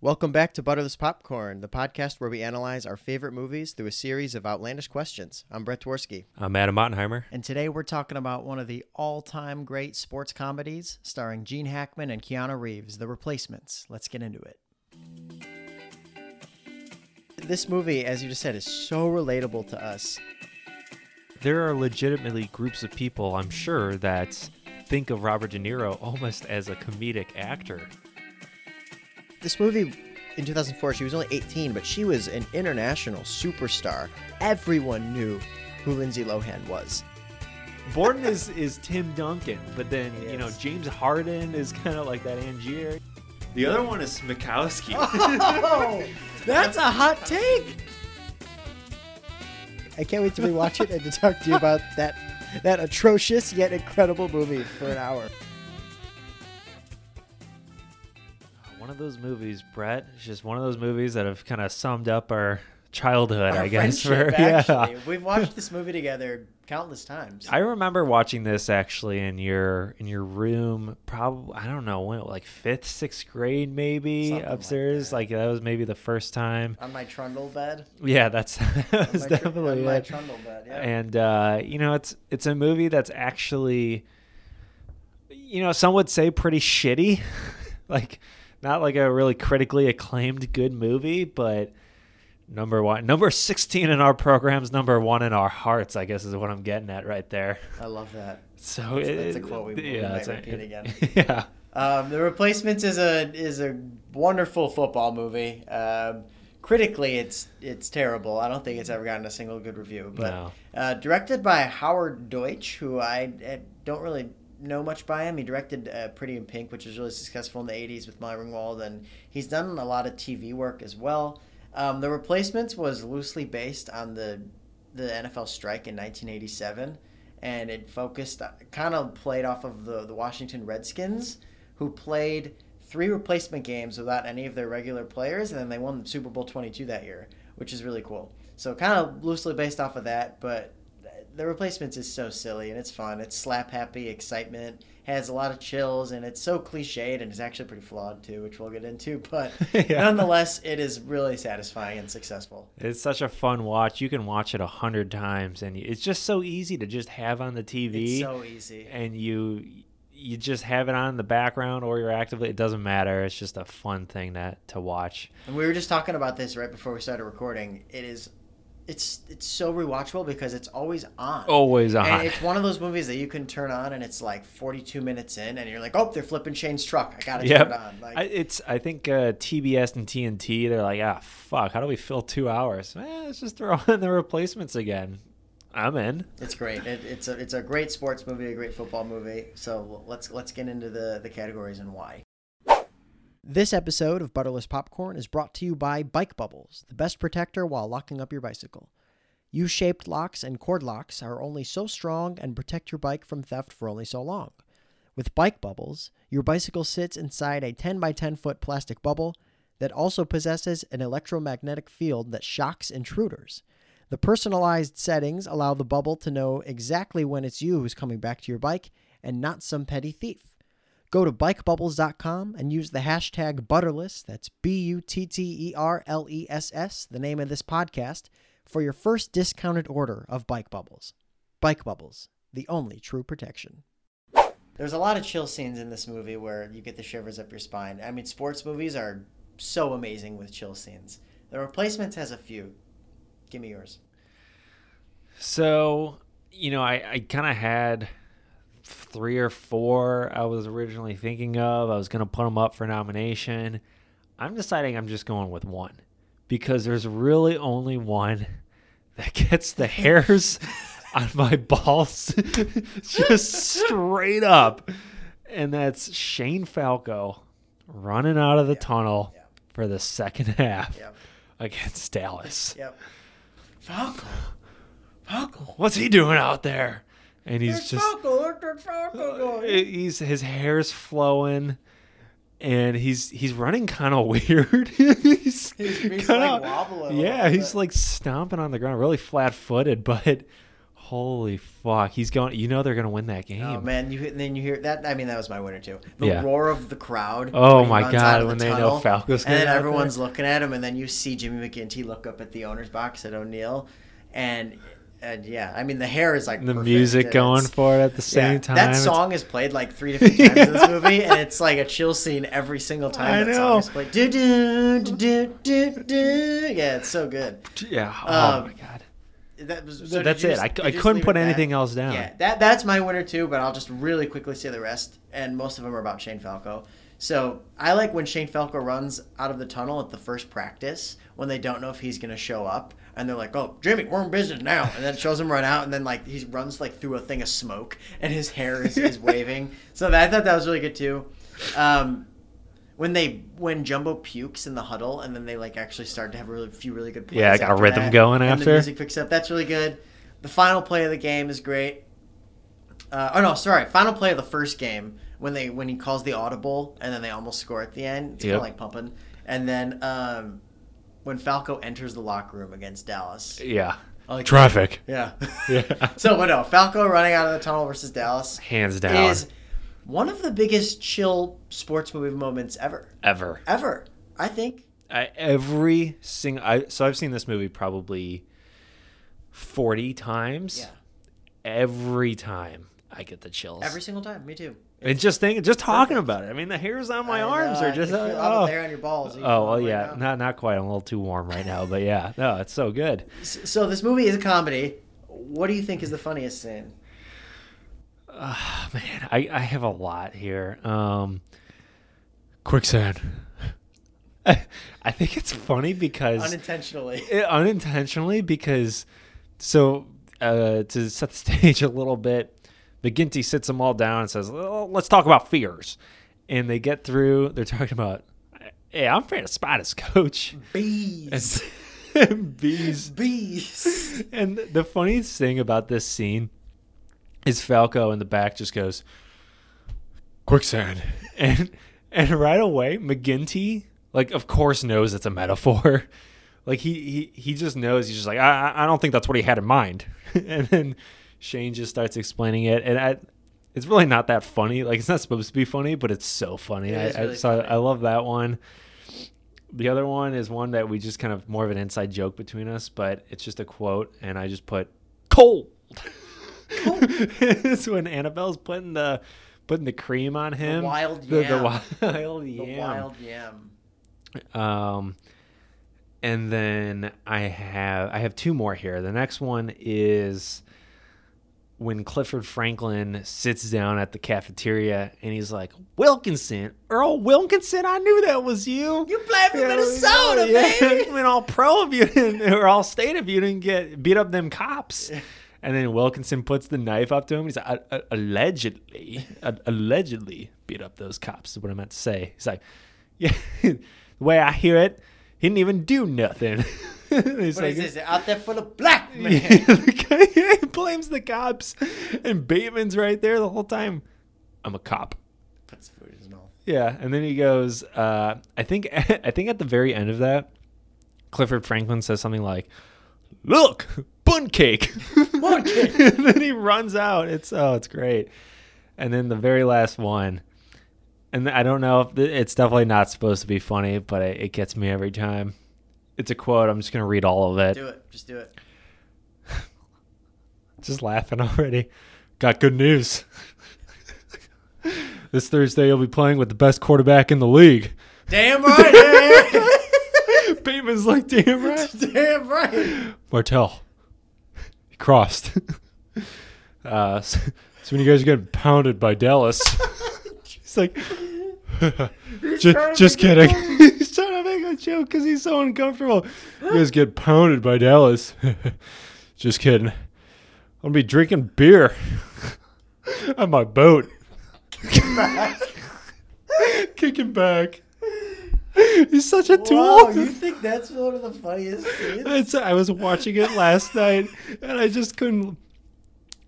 Welcome back to Butterless Popcorn, the podcast where we analyze our favorite movies through a series of outlandish questions. I'm Brett Dworsky. I'm Adam Ottenheimer. And today we're talking about one of the all time great sports comedies starring Gene Hackman and Keanu Reeves, The Replacements. Let's get into it. This movie, as you just said, is so relatable to us. There are legitimately groups of people, I'm sure, that think of Robert De Niro almost as a comedic actor. This movie in 2004, she was only 18, but she was an international superstar. Everyone knew who Lindsay Lohan was. Borden is is Tim Duncan, but then He you know. James Harden is kind of like that Angier. The other one is Smikowski. Oh, that's a hot take. I can't wait to rewatch it and to talk to you about that that atrocious yet incredible movie for an hour. Of those movies, Brett. It's just one of those movies that have kind of summed up our childhood, Our I guess. for- yeah. We've watched this movie together countless times. I remember watching this actually in your in your room, probably I don't know when, like fifth, sixth grade, maybe Something like upstairs. that. Like that. was maybe the first time. on my trundle bed. Yeah, that's that On was tr- definitely it. trundle bed. Yeah. And uh, you know, it's it's a movie that's actually, you know, some would say pretty shitty, like not like a really critically acclaimed good movie, but number one, number sixteen in our programs, number one in our hearts. I guess is what I'm getting at right there. I love that. So That's- it, that's a quote we- we might repeat again. Yeah, Um, the Replacements is a is a wonderful football movie. Um, critically, it's it's terrible. I don't think it's ever gotten a single good review. But No. uh, directed by Howard Deutsch, who I, uh don't really know much by him. He directed uh, Pretty in Pink, which was really successful in the '80s with Molly Ringwald, and he's done a lot of TV work as well. Um, the Replacements was loosely based on the the NFL strike in 1987, and it focused kind of played off of the the Washington Redskins, who played three replacement games without any of their regular players, and then they won Super Bowl 22 that year, which is really cool. So kind of loosely based off of that, but the replacements is so silly and it's fun. It's slap happy excitement, has a lot of chills, and it's so cliched and it's actually pretty flawed too, which we'll get into. But Yeah. nonetheless, it is really satisfying and successful. it's such a fun watch. You can watch it a hundred times, and it's just so easy to just have on the TV. It's so easy. and you you just have it on in the background or you're actively it doesn't matter it's just a fun thing that to watch And we were just talking about this right before we started recording. It is, it's it's so rewatchable because it's always on. always on And it's one of those movies that you can turn on and it's like 42 minutes in and you're like, oh, they're flipping Shane's truck. I gotta Yep. turn it on. Like, I, it's i think uh, tbs and tnt they're like ah fuck how do we fill two hours eh, let's just throw in the replacements again i'm in It's great. It, it's a it's a great sports movie, a great football movie. So let's let's get into the the categories and why. This episode of Butterless Popcorn is brought to you by Bike Bubbles, the best protector while locking up your bicycle. U-shaped locks and cord locks are only so strong and protect your bike from theft for only so long. With Bike Bubbles, your bicycle sits inside a 10 by 10 foot plastic bubble that also possesses an electromagnetic field that shocks intruders. The personalized settings allow the bubble to know exactly when it's you who's coming back to your bike and not some petty thief. Go to bikebubbles.com and use the hashtag Butterless, that's B U T T E R L E S S, the name of this podcast, for your first discounted order of Bike Bubbles. Bike Bubbles, the only true protection. There's a lot of chill scenes in this movie where you get the shivers up your spine. I mean, sports movies are so amazing with chill scenes. The Replacements has a few. Give me yours. so you know i, I kind of had three or four i was originally thinking of i was going to put them up for nomination i'm deciding i'm just going with one because there's really only one that gets the hairs on my balls just straight up and that's shane falco running out of the tunnel for the second half Yep. against dallas Yep. Falco. Falco. what's he doing out there? And he's just Falco. Look Falco uh, he's his hair's flowing and he's he's running kind of weird. he's He's, he's kinda- like yeah, he's bit. like stomping on the ground, really flat-footed, but Holy fuck! He's going. You know they're gonna win that oh, game. Oh man, you and then you hear that. I mean, that was my winner too. The Yeah. roar of the crowd. Oh my God, of the when they know Falco's and then everyone's looking at him, and then you see Jimmy McGinty look up at the owner's box at O'Neill, and and yeah, I mean the hair is like the perfect, music going for it at the same yeah, time. That song is played like three different times in this movie, and it's like a chill scene every single time I that know. song is played. Do, do, do, do, do. Yeah, it's so good. Yeah. Oh Um, my god. That was, so That's it. just- I, I couldn't put at that? anything else down. Yeah, that that's my winner too, but I'll just really quickly say the rest, and most of them are about Shane Falco. So I like when Shane Falco runs out of the tunnel at the first practice when they don't know if he's going to show up, and they're like, "Oh, Jimmy, we're in business now," and then it shows him run out, and then like he runs like through a thing of smoke, and his hair is, is waving. So that, I thought that was really good too. Um, when they when Jumbo pukes in the huddle, and then they like actually start to have a really, few really good plays. Yeah, I got a rhythm that, going after. The music picks up. That's really good. The final play of the game is great. Uh, oh no, sorry. Final play of the first game when they when he calls the audible and then they almost score at the end. It's kind of like pumping. And then um, when Falco enters the locker room against Dallas. Yeah. Like- Traffic. Yeah. Yeah. so, but no, Falco running out of the tunnel versus Dallas Hands down. is one of the biggest chill sports movie moments ever. ever. Ever, I think. I, every single. I so I've seen this movie probably forty times. Yeah. Every time I get the chills. Every single time. Me too. And just think, just talking about it. I mean, the hairs on my I arms are just uh, oh. the hair on your balls. You Oh well, it right yeah, not not quite. I'm a little too warm right now, but yeah, no, it's so good. So this movie is a comedy. What do you think is the funniest scene? Ah, man, I, I have a lot here. Um, quicksand. I, I think it's funny because Unintentionally. it- unintentionally because so uh, to set the stage a little bit, McGinty sits them all down and says, "Let's talk about fears," and they get through. They're talking about, "Hey, I'm afraid of spiders, Coach." Bees. And bees. Bees. And the funniest thing about this scene is Falco in the back just goes, quicksand. And and right away, McGinty, like, of course knows it's a metaphor. Like he he, he just knows he's just like, I I I don't think that's what he had in mind. and then Shane just starts explaining it. And I it's really not that funny. Like it's not supposed to be funny, but it's so funny. It I, I so funny. I love that one. The other one is one that we just kind of more of an inside joke between us, but it's just a quote, and I just put cold. it's when Annabelle's putting the putting the cream on him. wild The, the yam. The wild yam. Um, and then I have I have two more here. The next one is when Clifford Franklin sits down at the cafeteria and he's like, Wilkinson, Earl Wilkinson, I knew that was you. You play for Yeah, Minnesota, yeah. baby. Mean, all pro of you didn't, or all state of you didn't get beat up them cops. And then Wilkinson puts the knife up to him. He's like, "A- a- allegedly, allegedly beat up those cops. Is what I meant to say. He's like, yeah. the way I hear it, he didn't even do nothing. He's What like, is this? Out there for the black man. he blames the cops, and Bateman's right there the whole time. I'm a cop. Puts food in his mouth. Yeah, and then he goes. Uh, I think I think at the very end of that, Clifford Franklin says something like, "Look, bun cake." Bun cake. and then he runs out. It's oh, it's great. And then the very last one, and I don't know if it's definitely not supposed to be funny, but it, it gets me every time. It's a quote. I'm just gonna read all of it. Do it. Just do it. Just laughing already. Got good news. this Thursday, you'll be playing with the best quarterback in the league. Damn right. Bateman's like, damn right. Damn right. Martell. He crossed. uh, so, so when you guys are getting pounded by Dallas, he's like, just, just kidding. he's trying to make a joke because he's so uncomfortable. You guys get pounded by Dallas. just kidding. I'm gonna be drinking beer on my boat. Kicking back. Kick him back. He's such a tool. Wow, you think that's one of the funniest? It's, I was watching it last night and I just couldn't.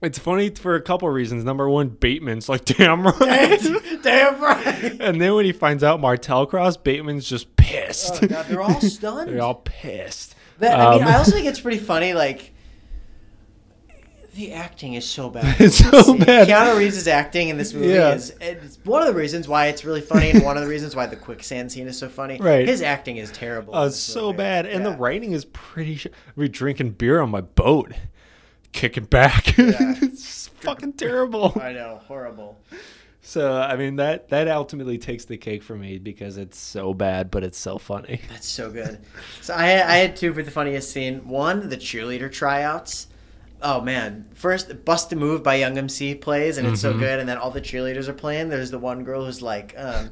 It's funny for a couple reasons. Number one, Bateman's like, damn right. Damn right. and then when he finds out Martell crossed, Bateman's just pissed. Oh, God, they're all stunned. They're all pissed. That, I mean, Um, I also think it's pretty funny. Like, The acting is so bad. It's so bad. Keanu Reeves' acting in this movie Yeah. is it's one of the reasons why it's really funny, and one of the reasons why the quicksand scene is so funny. Right. His acting is terrible. It's so movie. bad, and Yeah. the writing is pretty. Sh- we drinking beer on my boat, kicking back. Yeah. it's fucking terrible. I know, horrible. So I mean that that ultimately takes the cake for me because it's so bad, but it's so funny. That's so good. So I I had two for the funniest scene. One, the cheerleader tryouts. Oh man! First, "Bust a Move" by Young MC plays, and it's so Mhm. good. And then all the cheerleaders are playing. There's the one girl who's like, um,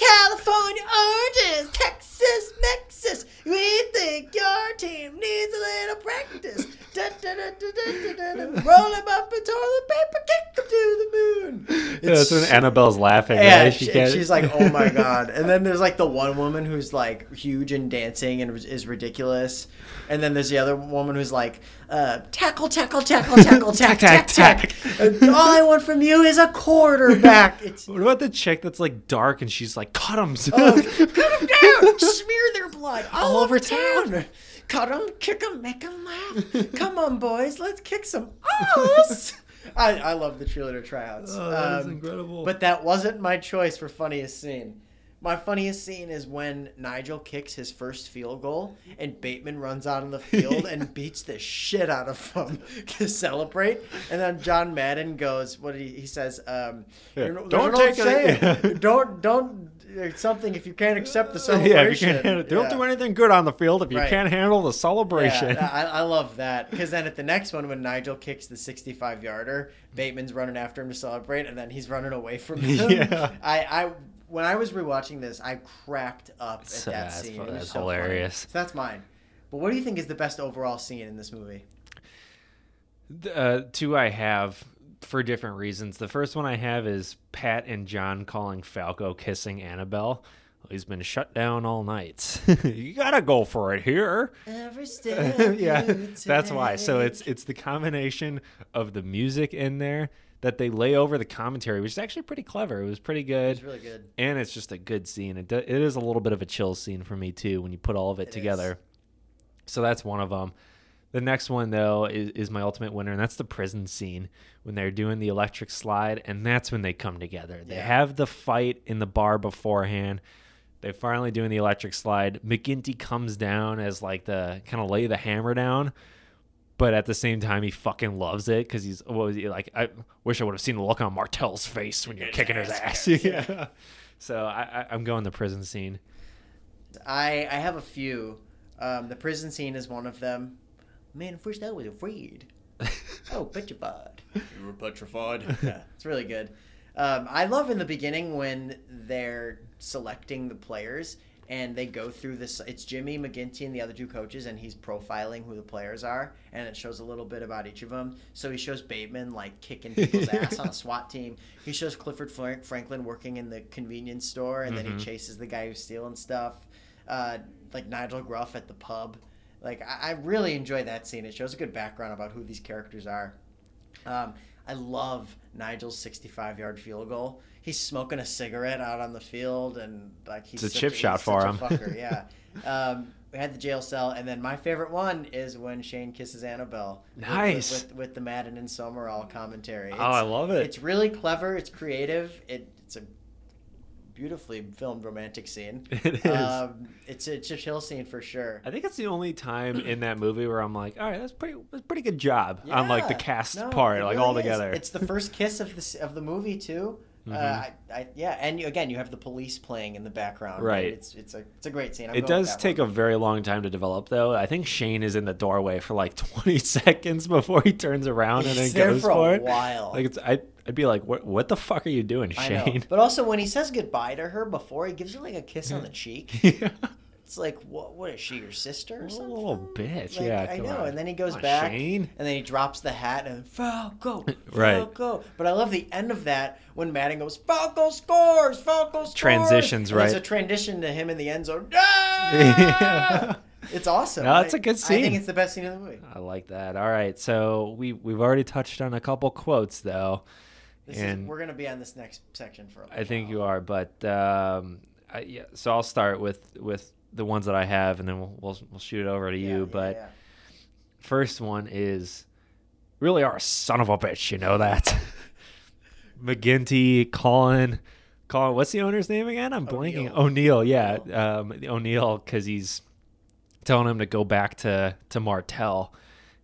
"California oranges, Texas, Texas. We think your team needs a little practice. Da, da, da, da, da, da, da, da. Roll 'em up in toilet paper, kick 'em to the moon." Yeah, that's when Annabelle's laughing. Yeah, right? she, can't- she's like, "Oh my god!" And then there's like the one woman who's like huge and dancing and is- is ridiculous, and then there's the other woman who's like, uh, "Tackle, tackle, tackle, tackle, tack, tack, tack." And All I want from you is a quarterback. It's What about the chick that's like dark and she's like cut 'em? oh, cut them down, smear their blood all, over town. Cut them, kick them, make them laugh. Come on, boys, let's kick some ass. I, I love the cheerleader tryouts. Oh, that is Um, incredible. But that wasn't my choice for funniest scene. My funniest scene is when Nigel kicks his first field goal and Bateman runs out on the field and beats the shit out of him to celebrate. And then John Madden goes, "What did he, he says? Um, Yeah, you know, don't take it- yeah. Don't don't something if you can't accept the yeah, celebration. if you can't handle, don't Yeah. do anything good on the field if you Right. can't handle the celebration. Yeah, I, I love that because then at the next one, when Nigel kicks the 65 yarder, Bateman's running after him to celebrate, and then he's running away from him. Yeah. I, I when I was rewatching this, I cracked up at So that that's scene. fu- It was that's so hilarious. So that's mine. But what do you think is the best overall scene in this movie? Uh, two I have for different reasons. The first one I have is Pat and John calling Falco kissing Annabelle. He's been shut down all night. you gotta go for it here. Every step yeah, you that's why. So it's it's the combination of the music in there that they lay over the commentary, which is actually pretty clever. It was pretty good, It's really good. and it's just a good scene. It do, it is a little bit of a chill scene for me too when you put all of it, It together. is. So that's one of them. The next one though is, is my ultimate winner, and that's the prison scene when they're doing the electric slide, and that's when they come together. They Yeah. have the fight in the bar beforehand. They're finally doing the electric slide. McGinty comes down as like the kind of lay the hammer down, but at the same time he fucking loves it because he's what was he like? I wish I would have seen the look on Martell's face when you're His kicking his ass ass. yeah. So I, I, I'm going the prison scene. I I have a few. Um, the prison scene is one of them. Man, at first I was afraid. Oh, petrified. You were petrified. yeah, it's really good. Um, I love in the beginning when they're selecting the players and they go through this. It's Jimmy McGinty and the other two coaches, and he's profiling who the players are, and it shows a little bit about each of them. So he shows Bateman like kicking people's ass on a SWAT team. He shows Clifford Franklin working in the convenience store, and then Mhm. he chases the guy who's stealing stuff. Uh, like Nigel Gruff at the pub. Like I, I really enjoy that scene. It shows a good background about who these characters are. Um, I love Nigel's 65 yard field goal. He's smoking a cigarette out on the field, and like he's It's a chip shot for him. fucker, yeah. Um, we had the jail cell, and then my favorite one is when Shane kisses Annabelle. Nice. with, with, with the Madden and Summerall commentary. oh, I love it. It's really clever. It's creative. It, it's a beautifully filmed romantic scene. It is. Um, it's a, it's a chill scene for sure. I think it's the only time in that movie where I'm like, all right, that's pretty, that's pretty good job on like the cast No, part, like really all together. It's the first kiss of the of the movie too. Uh, Mhm. I, I, yeah, and you, again, you have the police playing in the background. Right. It's it's a it's a great scene. I'm it does take one. a very long time to develop, though. I think Shane is in the doorway for like 20 seconds before he turns around and then there goes for for a it. while. Like it's, I, I'd be like, what, what the fuck are you doing, I know. Shane? But also when he says goodbye to her before he gives her like a kiss on the cheek. yeah. It's like what what is she your sister or A something? little bitch, Like, yeah. I know. on. And then he goes on, back Shane. and then he drops the hat and Falco, Right. Falco. But I love the end of that when Madden goes Falco scores, Falco scores. Transitions, And It's a transition to him in the end zone. Ah! It's awesome. No, it's I- a good scene. I think it's the best scene in the movie. I like that. All right, so we we've already touched on a couple quotes though. This is, And- we're gonna be on this next section for a I think while. you are, but um, I, yeah. So I'll start with with the ones that I have, and then we'll we'll, we'll shoot it over to Yeah, you. yeah, but yeah. first one is really are a son of a bitch. You know that. McGinty, Colin, Colin. What's the owner's name again? I'm blanking. O'Neill. Yeah, um, O'Neill, because he's telling him to go back to to Martell,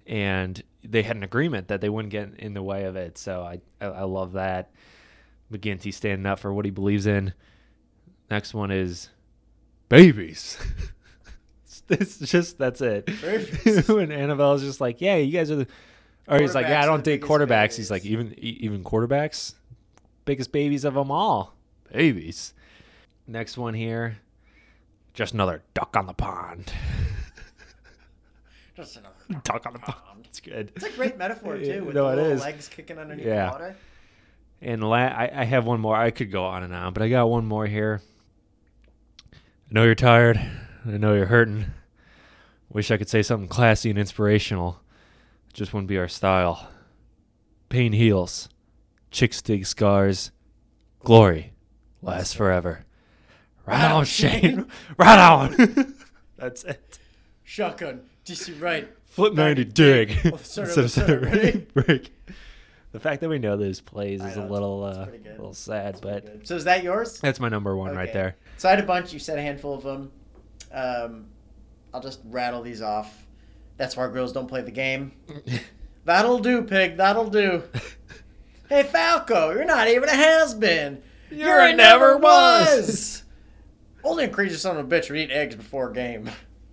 and they had an agreement that they wouldn't get in the way of it. So I I, I love that. McGinty standing up for what he believes in. Next one is babies. it's just that's it. Babies. when Annabelle's just like, yeah, you guys are the. Or he's like, yeah, I don't date biggest quarterbacks. He's like, even e- even quarterbacks, biggest babies of them all, babies. Next one here, just another duck on the pond. Just another duck on the pond. It's good. It's a great metaphor too, with No, the it little legs kicking underneath Yeah. the water. And la- I, I have one more. I could go on and on, but I got one more here. I know you're tired. I know you're hurting. Wish I could say something classy and inspirational. It just wouldn't be our style. Pain heals. Chicks dig scars. Glory lasts forever. Right on, Shane. Right on. That's it. Shotgun, DC right. Flip 90 90 dig. Oh, sorry, Instead of break. The fact that we know those plays is know, a little, it's uh, pretty little sad, but So is that yours? that's my number one right there. So I had a bunch. You said a handful of them. Um, I'll just rattle these off. That's why girls don't play the game. That'll do, pig. That'll do. Hey, Falco, you're not even a has been. You're a never was. Only a crazy son of a bitch would eat eggs before a game.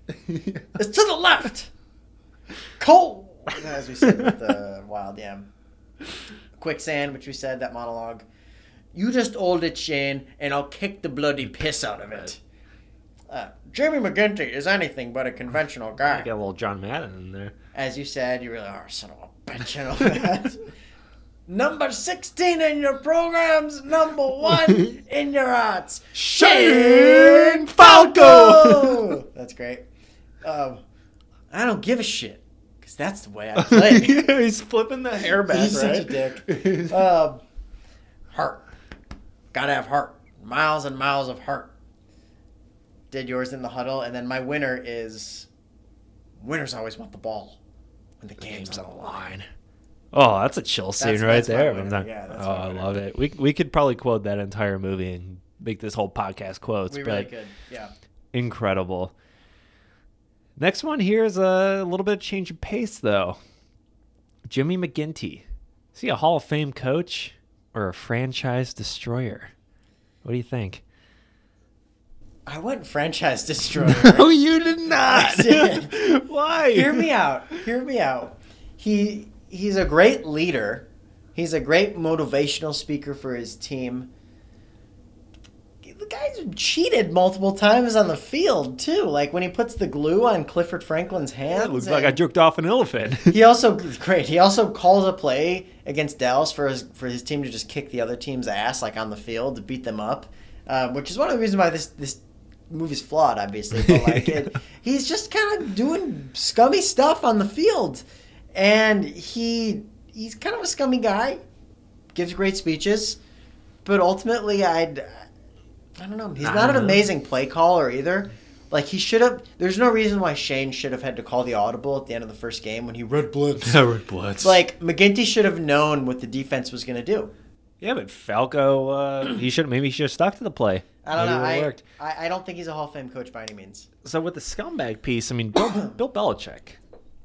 It's to the left. Cold, as we said with the wild yam. Quicksand, which we said that monologue. You just hold it, Shane, and I'll kick the bloody piss out of it. Uh, Jamie McGinty is anything but a conventional guy. got a little John Madden in there. As you said, you really are a son of a bitch and all that. number 16 in your programs, number one in your arts. Shane Falco! That's great. Um, I don't give a shit, because that's the way I play. He's flipping the hair back, He's such a dick. um, heart. Gotta have heart. Miles and miles of heart. Did yours in the huddle, and then my winner is winners always want the ball when the game's, Game's on the line. Oh, that's a chill scene That's- right that's there. winner. I'm not- Yeah, that's oh, my I love it. We we could probably quote that entire movie and make this whole podcast quotes, We but really could. Yeah. incredible. Next one here is a little bit of change of pace, though. Jimmy McGinty. Is he a Hall of Fame coach or a franchise destroyer? What do you think? I went franchise destroyer. No, you did not. I Why? Hear me out. Hear me out. He he's a great leader. He's a great motivational speaker for his team. The guy's cheated multiple times on the field too. Like when he puts the glue on Clifford Franklin's hands. It looks like I jerked off an elephant. he also great. He also calls a play against Dallas for his for his team to just kick the other team's ass, like on the field, to beat them up, um, which is one of the reasons why this this movie's flawed, obviously. But like, it, he's just kind of doing scummy stuff on the field, and he he's kind of a scummy guy. Gives great speeches, but ultimately, I'd I don't know. He's not an know. amazing play caller either. Like he should have. There's no reason why Shane should have had to call the audible at the end of the first game when he red blitz. Red Bloods. like McGinty should have known what the defense was going to do. yeah, but Falco, uh, he should maybe he should have stuck to the play. I don't Maybe know. it I, worked. I I don't think he's a Hall of Fame coach by any means. So with the scumbag piece, I mean, Bill, Bill Belichick.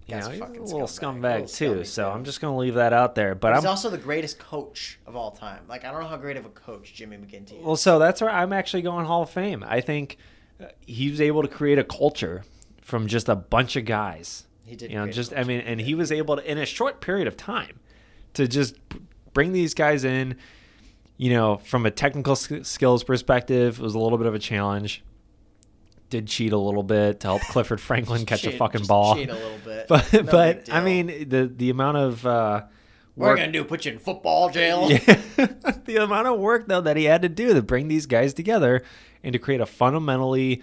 You know, he's a little scumbag, scumbag, little too. so too. I'm just gonna leave that out there. But he's I'm also the greatest coach of all time. Like I don't know how great of a coach Jimmy McGinty is. well. So that's where I'm actually going Hall of Fame. I think uh, he was able to create a culture from just a bunch of guys. he did. You know, just I mean, and he was able to in a short period of time to just bring these guys in. You know, from a technical skills perspective, it was a little bit of a challenge. Did cheat a little bit to help Clifford Franklin catch a fucking ball. Cheat a little bit. but No but I mean the the amount of uh, work, we gonna do? Put you in football jail? yeah, the amount of work though that he had to do to bring these guys together and to create a fundamentally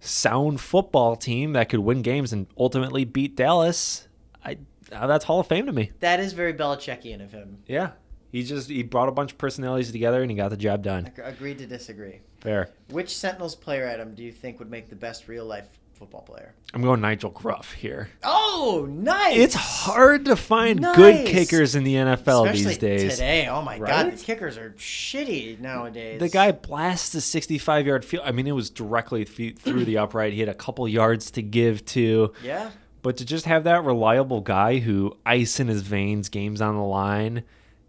sound football team that could win games and ultimately beat Dallas. I uh, that's Hall of Fame to me. That is very Belichickian of him. Yeah, he just he brought a bunch of personalities together and he got the job done. Ag- Agreed to disagree. Fair. Which Sentinels player, Adam, do you think would make the best real life football player. I'm going Nigel Gruff here. Oh, nice! It's hard to find good kickers in the NFL Especially these days. today. Oh my god, the kickers are shitty nowadays. The guy blasts a 65 yard field. I mean, it was directly through the upright. He had a couple yards to give to. Yeah. But to just have that reliable guy who ice in his veins, games on the line,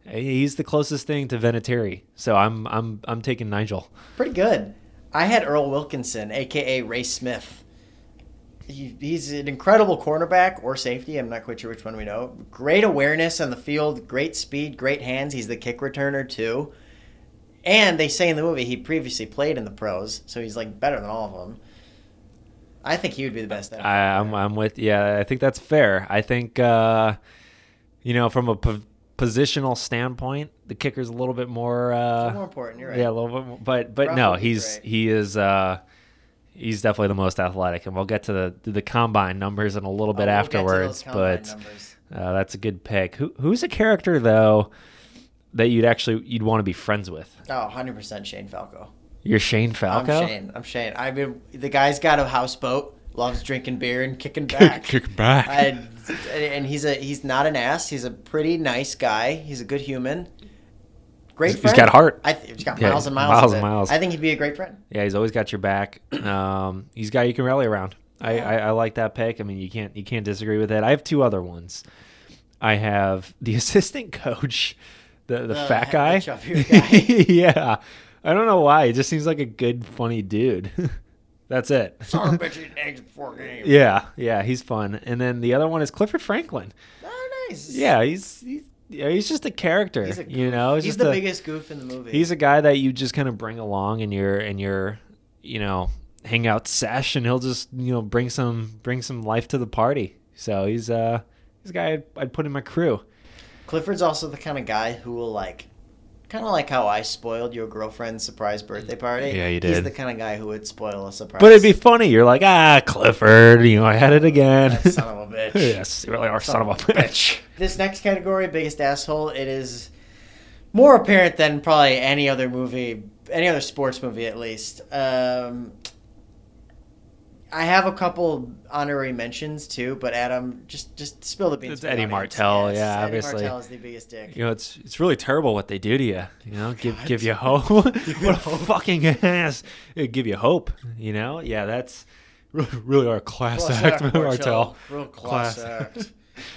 he's the closest thing to Vinatieri. So I'm I'm I'm taking Nigel. Pretty good. I had Earl Wilkinson, aka Ray Smith. He, he's an incredible cornerback or safety. I'm not quite sure which one we know. Great awareness on the field, great speed, great hands. He's the kick returner too. And they say in the movie he previously played in the pros, so he's like better than all of them. I think he would be the best. I, I'm. I'm with yeah. I think that's fair. I think uh, you know from a positional standpoint, the kicker's a little bit more. Uh, more important. You're right. Yeah, a little bit, more, but but no, he's great. he is uh, he's definitely the most athletic, and we'll get to the to the combine numbers in a little Oh, bit we'll afterwards. But uh, that's a good pick. Who who's a character though that you'd actually you'd want to be friends with? oh, 100% Shane Falco. You're Shane Falco. I'm Shane. I'm Shane. I mean, the guy's got a houseboat, loves drinking beer and kicking back. Kick back. I, and he's a he's not an ass. He's a pretty nice guy. He's a good human. Great He's- he's friend. got heart. I th- he's got Yeah, miles and miles. miles and miles. I think he'd be a great friend. Yeah, he's always got your back. Um, he's a guy you can rally around. I, I, I like that pick. I mean, you can't you can't disagree with it. I have two other ones. I have the assistant coach, the the, The fat guy. guy. yeah, I don't know why. He just seems like a good, funny dude. That's it. Sorry, bitch, eating eggs before game. yeah, yeah, he's fun. And then the other one is Clifford Franklin. Oh, nice. Yeah, he's he's, yeah, he's just a character. He's a you goof. know, he's just the a- biggest goof in the movie. He's a guy that you just kind of bring along in your in your you know hangout sesh, and he'll just you know bring some bring some life to the party. So he's uh he's a guy I'd, I'd put in my crew. Clifford's also the kind of guy who will like, kind of like how I spoiled your girlfriend's surprise birthday party. Yeah, you did. He's the kind of guy who would spoil a surprise. But it'd be funny. You're like ah Clifford, you know I had it again. That son of a bitch. yes, you really are son, of a bitch. This next category, biggest asshole, it is more apparent than probably any other movie, any other sports movie at least. Um, I have a couple honorary mentions too, but Adam, just just spill the beans. It's Eddie. Martell, yeah, Eddie obviously. Martell is the biggest dick. You know, it's it's really terrible what they do to you. You know, give God. give you hope. what a fucking ass! It give you hope. You know, yeah, that's really, really our class, Class act, act, Martell. Real class, Class. act.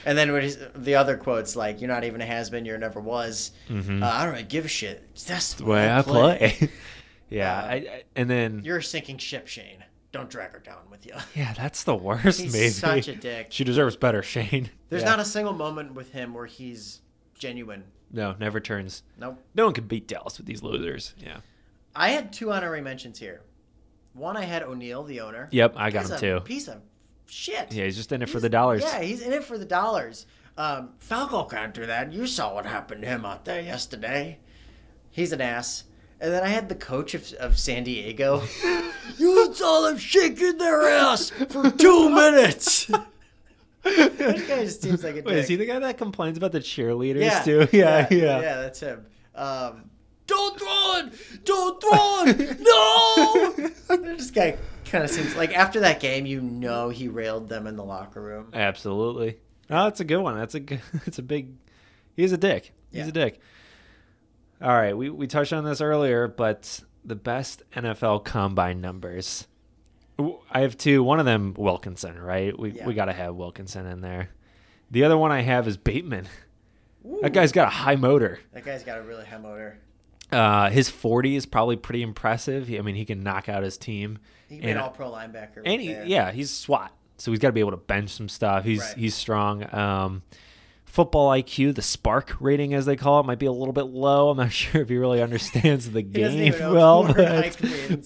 And then what he's, the other quotes like, "You're not even a has been, you're never was." Mhm. Uh, I don't really give a shit. That's the the way I play. yeah, Uh, I, I, and then You're a sinking ship, Shane. Don't drag her down with you. yeah, that's the worst. He's maybe such a dick. She deserves better, Shane. There's Yeah. not a single moment with him where he's genuine. no, never turns. Nope. No one can beat Dallas with these losers. Yeah. I had two honorary mentions here. One, I had O'Neill, the owner. Yep, I got He's him a too. Piece of shit. Yeah, he's just in it for the dollars. Yeah, he's in it for the dollars. Um, Falco can't do that. You saw what happened to him out there yesterday. He's an ass. And then I had the coach of, of San Diego. you saw them shaking their ass for two minutes. that guy just seems like a Wait, is he the guy that complains about the cheerleaders yeah, too? Yeah, yeah. yeah, Yeah, that's him. Um, don't throw it! Don't throw it! No! this guy kind of seems like after that game, you know he railed them in the locker room. Absolutely. Oh, that's a good one. That's a good, it's a big. He's a dick. He's Yeah. a dick. All right, we we touched on this earlier, but the best NFL combine numbers. I have two. One of them Wilkinson, right? We Yeah. we got to have Wilkinson in there. The other one I have is Bateman. Ooh. That guy's got a high motor. That guy's got a really high motor. Uh, his 40 is probably pretty impressive. I mean, he can knock out his team. He made And- all pro linebacker. and he, yeah, he's SWAT, so he's got to be able to bench some stuff. He's Right. he's strong. Um, football IQ, the Spark rating as they call it, might be a little bit low. I'm not sure if he really understands the game well, but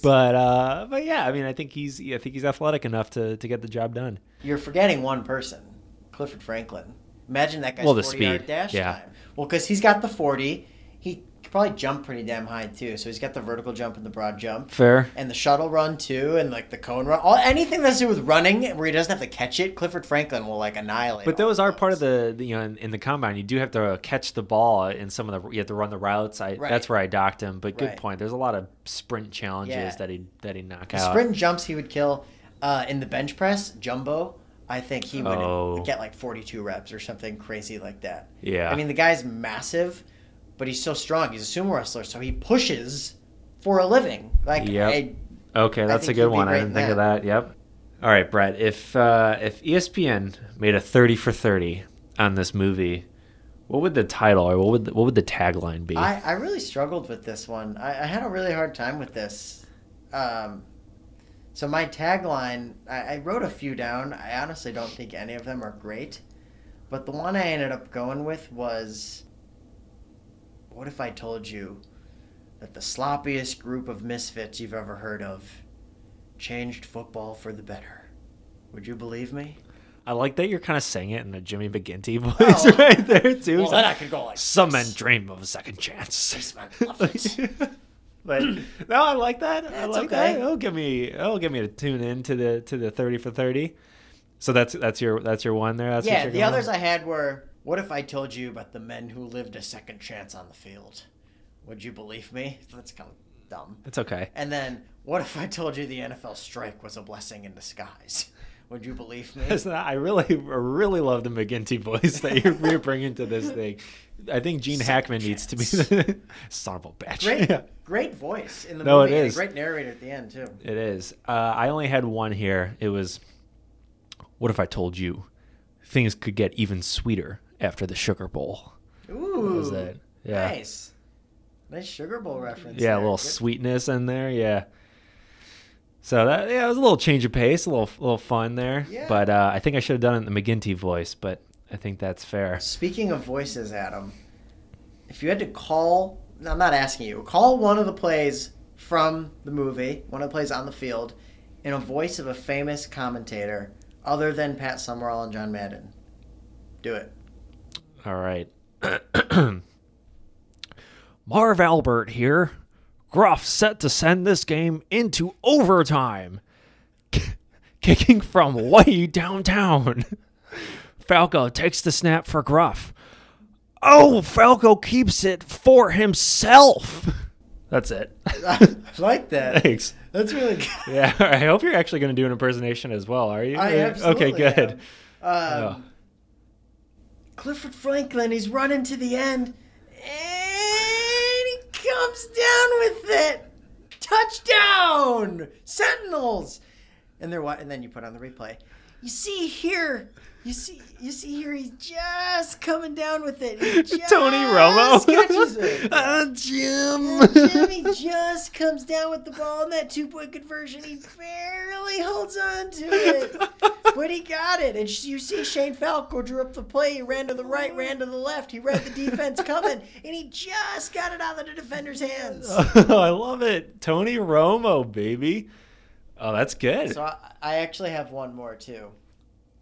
but, uh, but yeah, I mean, I think he's I think he's athletic enough to to get the job done. You're forgetting one person, Clifford Franklin. Imagine that guy's Well, the 40 yard speed, dash yeah. time. Well, because he's got the 40. Probably jump pretty damn high, too. So he's got the vertical jump and the broad jump. Fair. And the shuttle run, too, and like the cone run. All, anything that's to do with running where he doesn't have to catch it, Clifford Franklin will like annihilate. But those are part of the, the you know in, in the combine. You do have to catch the ball in some of the you have to run the routes. I Right. that's where I docked him. But good Right. point. There's a lot of sprint challenges Yeah. that he that he knock The out. sprint jumps he would kill. Uh, in the bench press, Jumbo, I think he would Oh. get like 42 reps or something crazy like that. Yeah. I mean, the guy's massive, but he's so strong. He's a sumo wrestler, so he pushes for a living. Like, Yep. I, Okay, that's a good one. I didn't in think of that. that. Yep. All right, Brett. If uh, if ESPN made a thirty for thirty on this movie, what would the title or what would the, what would the tagline be? I, I really struggled with this one. I, I had a really hard time with this. Um, so my tagline, I, I wrote a few down. I honestly don't think any of them are great, but the one I ended up going with was, "What if I told you that the sloppiest group of misfits you've ever heard of changed football for the better? Would you believe me?" I like that you're kind of saying it in a Jimmy McGinty voice right there too. Well, then I could go like Some men dream of a second chance. This man loves it. but no, I like that. I like okay. that. It'll give me it'll give me a tune in to the to the thirty for thirty. So that's that's your that's your one there. That's yeah, the others with? I had were what if I told you about the men who lived a second chance on the field? Would you believe me? That's kind of dumb. It's okay. And then what if I told you the NFL strike was a blessing in disguise? Would you believe me? Not- I really, I really love the McGinty voice that you're, you're bringing to this thing. I think Gene Second Hackman needs to be chance. the son of a bitch. Great, Yeah, great voice in the No, movie. it a great narrator at the end too. it is. Uh, I only had one here. It was, what if I told you things could get even sweeter after the Sugar Bowl? Ooh, was that? Yeah. nice, nice Sugar Bowl reference. Yeah, a little Good. sweetness in there. Yeah. So that yeah, it was a little change of pace, a little little fun there. Yeah. But uh, I think I should have done it in the McGinty voice, but I think that's fair. Speaking of voices, Adam, if you had to call, I'm not asking you, call one of the plays from the movie, one of the plays on the field, in a voice of a famous commentator other than Pat Summerall and John Madden. Do it. All right. Marv Albert here. Gruff set to send this game into overtime. Kicking from way downtown. Falco takes the snap for Gruff. Oh, Falco keeps it for himself. That's it. I like that. Thanks. That's really good. Yeah, I hope you're actually going to do an impersonation as well, are you? I absolutely Okay, good. Um, Oh. Clifford Franklin, he's running to the end, and he comes down with it. Touchdown! Sentinels! And they're what? And then you put on the replay. You see here, you see, you see here, he's just coming down with it. Tony Romo. catches it. Ah, And Jim. Jimmy just comes down with the ball in that two point conversion. He barely holds on to it, but he got it. And you see Shane Falco drew up the play. He ran to the right, ran to the left. He read the defense coming, and he just got it out of the defender's hands. I love it. Tony Romo, baby. Oh, that's good. So I, I actually have one more too.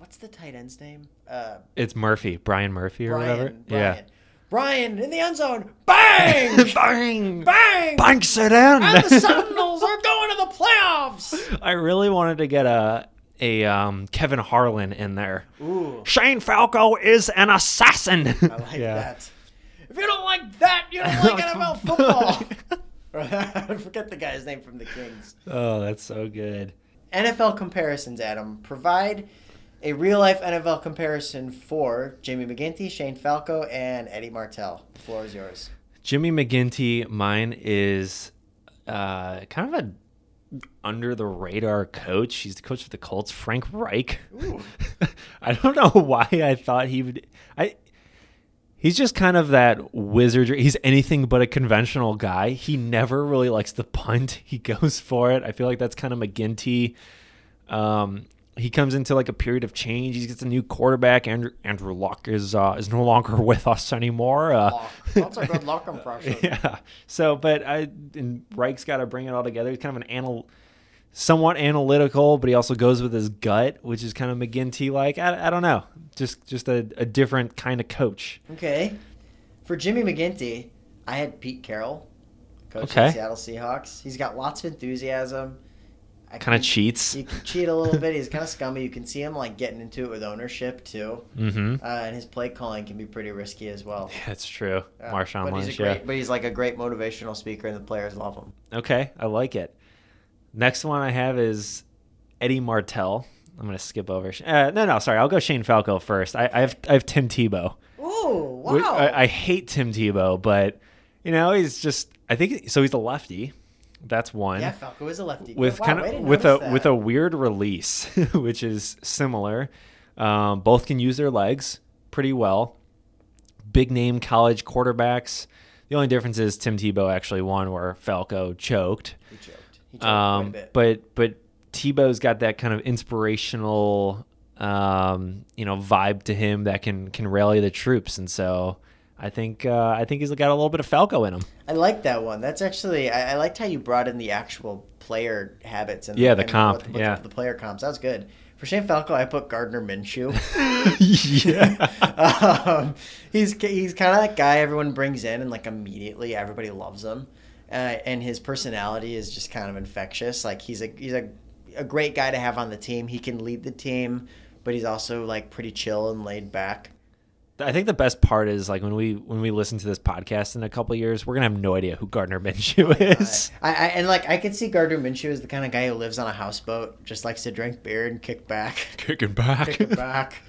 What's the tight end's name? Uh, It's Murphy, Brian Murphy or whatever. Brian. Brian. Brian in the end zone. Bang! Yeah. Bang! Bang! Banks it in. And the Sentinels are going to the playoffs. I really wanted to get a a um, Kevin Harlan in there. Ooh. Shane Falco is an assassin. I like that. If you don't like that, you don't like NFL football. I forget the guy's name from the Kings. Oh, that's so good. NFL comparisons, Adam. Provide a real life NFL comparison for Jamie McGinty, Shane Falco, and Eddie Martell. The floor is yours. Jimmy McGinty, mine is uh, kind of a under the radar coach. He's the coach of the Colts, Frank Reich. I don't know why I thought he would. I. He's just kind of that wizardry. He's anything but a conventional guy. He never really likes the punt. He goes for it. I feel like that's kind of McGinty. Um, he comes into like a period of change. He gets a new quarterback. Andrew Andrew Luck is uh, is no longer with us anymore. Uh, Luck. That's a good luck impression. yeah. So, but I and Reich's got to bring it all together. He's kind of an anal, somewhat analytical, but he also goes with his gut, which is kind of McGinty like. I, I don't know, just just a, a different kind of coach. Okay. For Jimmy McGinty, I had Pete Carroll, coach of the Seattle Seahawks. He's got lots of enthusiasm. Kind of cheats. He can cheat a little bit. He's kind of scummy. You can see him like getting into it with ownership too, Mm-hmm. uh, and his play calling can be pretty risky as well. That's true. Yeah. Marshawn but Lynch. he's a yeah. great, but he's like a great motivational speaker, and the players love him. Okay, I like it. Next one I have is Eddie Martell. I'm gonna skip over. Uh, no, no, sorry. I'll go Shane Falco first. I, I have I have Tim Tebow. Oh Wh- wow! I, I hate Tim Tebow, but you know he's just. I think so. He's a lefty. That's one. yeah, Falco is a lefty. with wow, kind of with a notice with a weird release, which is similar. Um, both can use their legs pretty well. Big name college quarterbacks. The only difference is Tim Tebow actually won where Falco choked. He choked. He choked Um, bit. but but Tebow's got that kind of inspirational, um, you know, vibe to him that can can rally the troops, and so I think uh, I think he's got a little bit of Falco in him. I like that one. That's actually I, I liked how you brought in the actual player habits and Yeah, the and comp, what- what yeah. the, the player comps. That was good. For Shane Falco, I put Gardner Minshew. yeah. um, he's he's kind of that guy everyone brings in and like immediately everybody loves him, uh, and his personality is just kind of infectious. Like he's a he's a a great guy to have on the team. He can lead the team, but he's also like pretty chill and laid back. I think the best part is like when we when we listen to this podcast in a couple years, we're gonna have no idea who Gardner Minshew oh is. I, I and like I could see Gardner Minshew as the kind of guy who lives on a houseboat, just likes to drink beer and kick back, Kicking back. kick it back.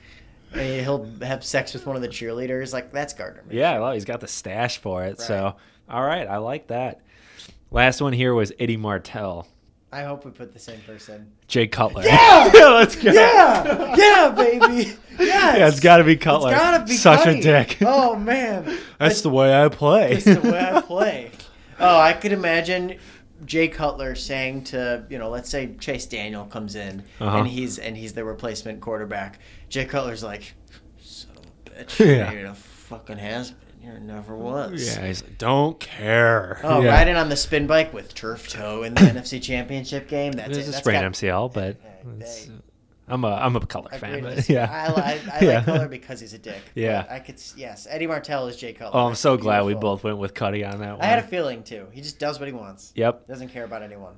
And he'll have sex with one of the cheerleaders. Like that's Gardner. Minshew. yeah, well, he's got the stash for it. So, all right, I like that. Last one here was Eddie Martell, I hope we put the same person. Jay Cutler. Yeah! let's go. Yeah, yeah, baby. Yes. Yeah, it's got to be Cutler. It's gotta be such Cutty. a dick. Oh man, That's the way I play. That's the way I play. Oh, I could imagine Jay Cutler saying to you know, let's say Chase Daniel comes in Uh-huh. and he's and he's the replacement quarterback. Jay Cutler's like, son of a bitch, Yeah. you're a fucking has been. You never oh, was. yeah, he's like, don't care. Oh, yeah. riding on the spin bike with turf toe in the NFC Championship game. That's It's it. a That's sprained got- MCL, but Yeah, it's- they- uh, I'm a I'm a Cutler fan. But yeah, I, I, I Yeah. like Cutler because he's a dick. Yeah. I could. Yes, Eddie Martell is Jay Cutler. Oh, I'm so glad we both went with Cuddy on that one. I had a feeling too. He just does what he wants. Yep. Doesn't care about anyone.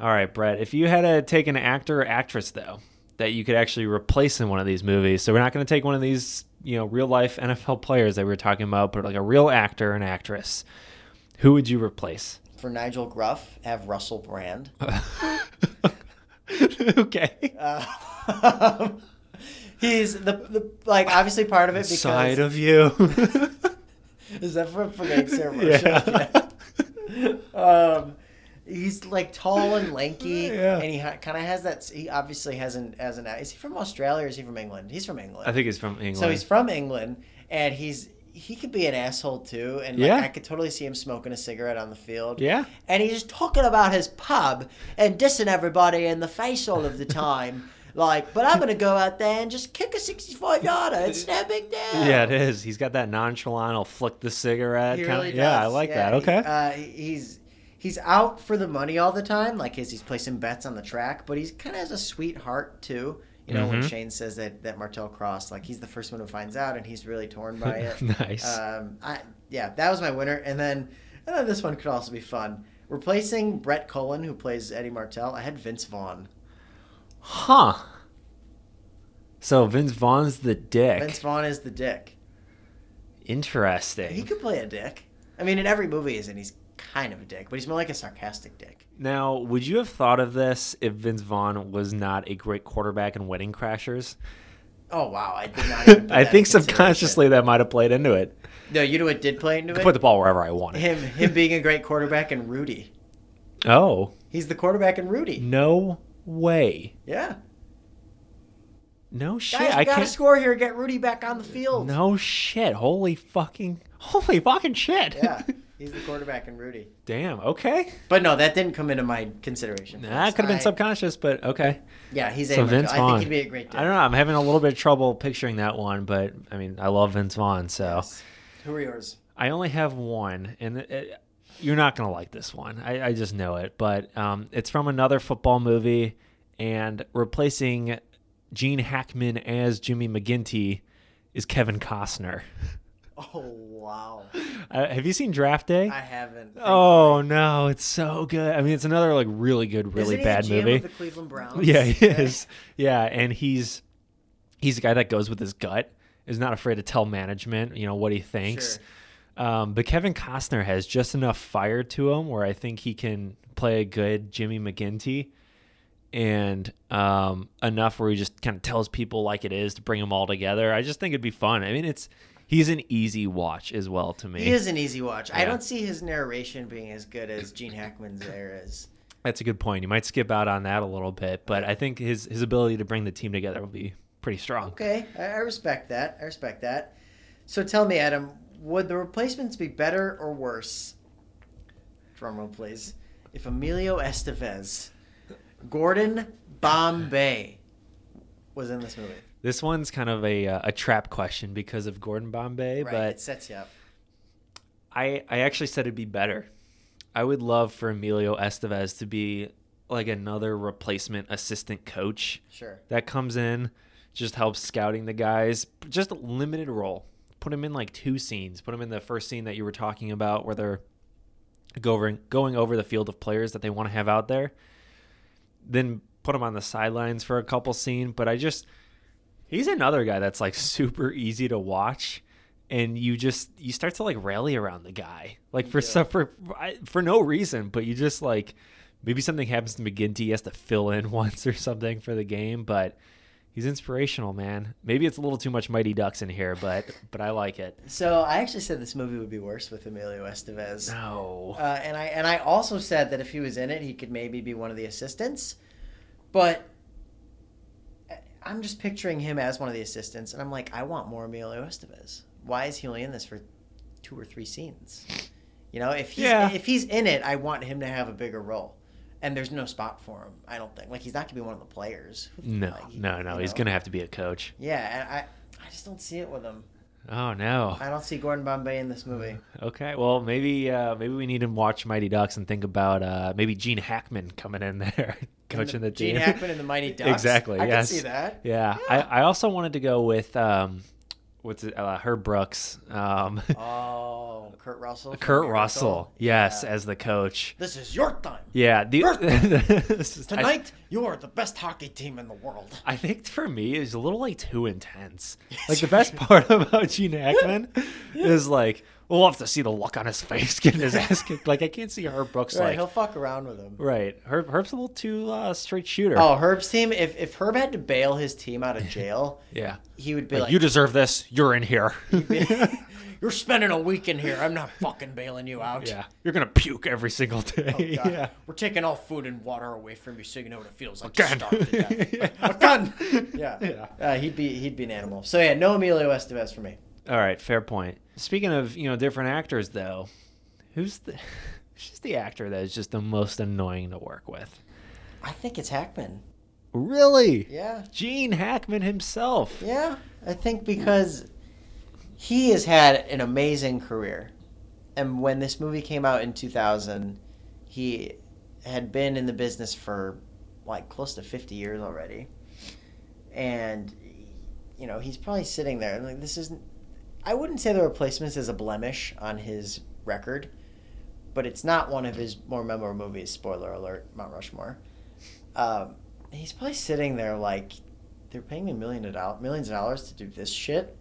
All right, Brett. If you had to take an actor or actress though that you could actually replace in one of these movies, so we're not going to take one of these, you know, real life NFL players that we were talking about, but like a real actor and actress, who would you replace? For Nigel Gruff, have Russell Brand. okay. Uh, he's the, the like obviously part of it because Side of you. is that from from Gangster Commercial? Yeah. um, he's like tall and lanky, Yeah. and he ha- kind of has that. He obviously hasn't as an. Is he from Australia or is he from England? He's from England. I think he's from England. So he's from England, and he's he could be an asshole too, and like, Yeah. I could totally see him smoking a cigarette on the field. yeah. and he's just talking about his pub and dissing everybody in the face all of the time. like, but I'm gonna go out there and just kick a 65 yarder. It's no big deal. Yeah, it is. He's got that nonchalant. I'll flick the cigarette. He kinda- really does. Yeah, I like that. he- Okay. uh, he's he's out for the money all the time. Like, he's, he's placing bets on the track, but he's kind of has a sweetheart too. You know, when Mhm. Shane says that that Martell crossed, like he's the first one who finds out, and he's really torn by it. nice. Um, I yeah, that was my winner, and then and then this one could also be fun. Replacing Brett Cullen, who plays Eddie Martell, I had Vince Vaughn. huh. So Vince Vaughn's the dick. Vince Vaughn is the dick. Interesting. He could play a dick. I mean, in every movie in, he's kind of a dick, but he's more like a sarcastic dick. Now, would you have thought of this if Vince Vaughn was not a great quarterback in Wedding Crashers? Oh wow, I did not. I think in subconsciously that might have played into it. No, you know what did play into I it? put the ball wherever I wanted. him, him being a great quarterback and Rudy. Oh, He's the quarterback in Rudy. no way. Yeah, No shit. guys, I gotta can't. score here. Get Rudy back on the field. No shit. Holy fucking. Holy fucking shit. Yeah, he's the quarterback in Rudy. Damn. Okay. But no, that didn't come into my consideration. That could have been I- subconscious, but okay. Yeah, he's So a. Vince I think he'd be a great. Dick. I don't know. I'm having a little bit of trouble picturing that one, but I mean, I love Vince Vaughn, so Yes. Who are yours? I only have one, and it, you're not gonna like this one. I, I just know it, but um, it's from another football movie, and replacing Gene Hackman as Jimmy McGinty is Kevin Costner. Oh wow, Uh, have you seen Draft Day? I haven't. Oh no, it's so good. I mean, it's another like really good, really Isn't bad movie. The Cleveland Browns. Yeah, he is. Yeah, and he's he's a guy that goes with his gut. Is not afraid to tell management, you know, what he thinks. Sure. Um, but Kevin Costner has just enough fire to him where I think he can play a good Jimmy McGinty. and um, enough where he just kind of tells people like it is to bring them all together. I just think it'd be fun. I mean, it's he's an easy watch as well to me. He is an easy watch. I don't see his narration being as good as Gene Hackman's there is. That's a good point. You might skip out on that a little bit, but I think his his ability to bring the team together will be pretty strong. Okay, I, I respect that. I respect that. So tell me, Adam, would the replacements be better or worse? Drumroll, please. If Emilio Estevez, Gordon Bombay, was in this movie, This one's kind of a uh, a trap question because of Gordon Bombay, right? but it sets you up. I I actually said it'd be better. I would love for Emilio Estevez to be like another replacement assistant coach Sure. that comes in, just helps scouting the guys, just a limited role. Put him in like two scenes. Put him in the first scene that you were talking about where they're go over, going over the field of players that they want to have out there. Then put him on the sidelines for a couple scene, But I just he's another guy that's like super easy to watch and you just you start to like rally around the guy like for Yeah. some for for no reason but you just like maybe something happens to McGinty he has to fill in once or something for the game but he's inspirational man maybe it's a little too much mighty ducks in here but but I like it So I actually said this movie would be worse with Emilio Estevez. no Uh, and I and I also said that if he was in it, he could maybe be one of the assistants. But I'm just picturing him as one of the assistants, and I'm like, I want more Emilio Estevez. Why is he only in this for two or three scenes? You know, if he's Yeah. if he's in it, I want him to have a bigger role. And there's no spot for him. I don't think. Like he's not gonna be one of the players. no Like, no no you he's know? gonna have to be a coach Yeah, and I I just don't see it with him. Oh no I don't see Gordon Bombay in this movie. Okay, well maybe uh, maybe we need to watch Mighty Ducks and think about uh, maybe Gene Hackman coming in there coaching the, Gene team. Gene Hackman and the Mighty Ducks. Exactly, I yes. can see that. yeah, I, I also wanted to go with um, what's it? Uh, Herb Brooks, um, Oh, Kurt Russell. Kurt Miracle. Russell, yes, Yeah. as the coach. This is your time. Yeah, the Your this is- I- Tonight, you are the best hockey team in the world. I think for me it's a little like too intense. Like the best part about Gene Hackman is like we'll have to see the look on his face getting his ass kicked. Like I can't see Herb Brooks Right, like he'll fuck around with him. right. Herb Herb's a little too uh, straight shooter. Oh, Herb's team. If if Herb had to bail his team out of jail, yeah. he would be Like, like, you deserve this. You're in here. "You're spending a week in here. I'm not fucking bailing you out." yeah. You're gonna puke every single day. Oh, God. yeah. We're taking all food and water away from you, so you know what it feels like Again. to starve to death. Yeah. Again. Yeah. Yeah. Uh, he'd be he'd be an animal. So yeah, no Emilio Estevez for me. All right. Fair point. Speaking of you know different actors though, who's the who's the actor that is just the most annoying to work with? I think it's Hackman. Really? Yeah. Gene Hackman himself. Yeah, I think because he has had an amazing career. And when this movie came out in 2000, he had been in the business for like close to 50 years already. And you know, he's probably sitting there and like this isn't I wouldn't say the replacements is a blemish on his record, but it's not one of his more memorable movies, spoiler alert, Mount Rushmore. Um, he's probably sitting there like they're paying me million of dollars, millions of dollars to do this shit.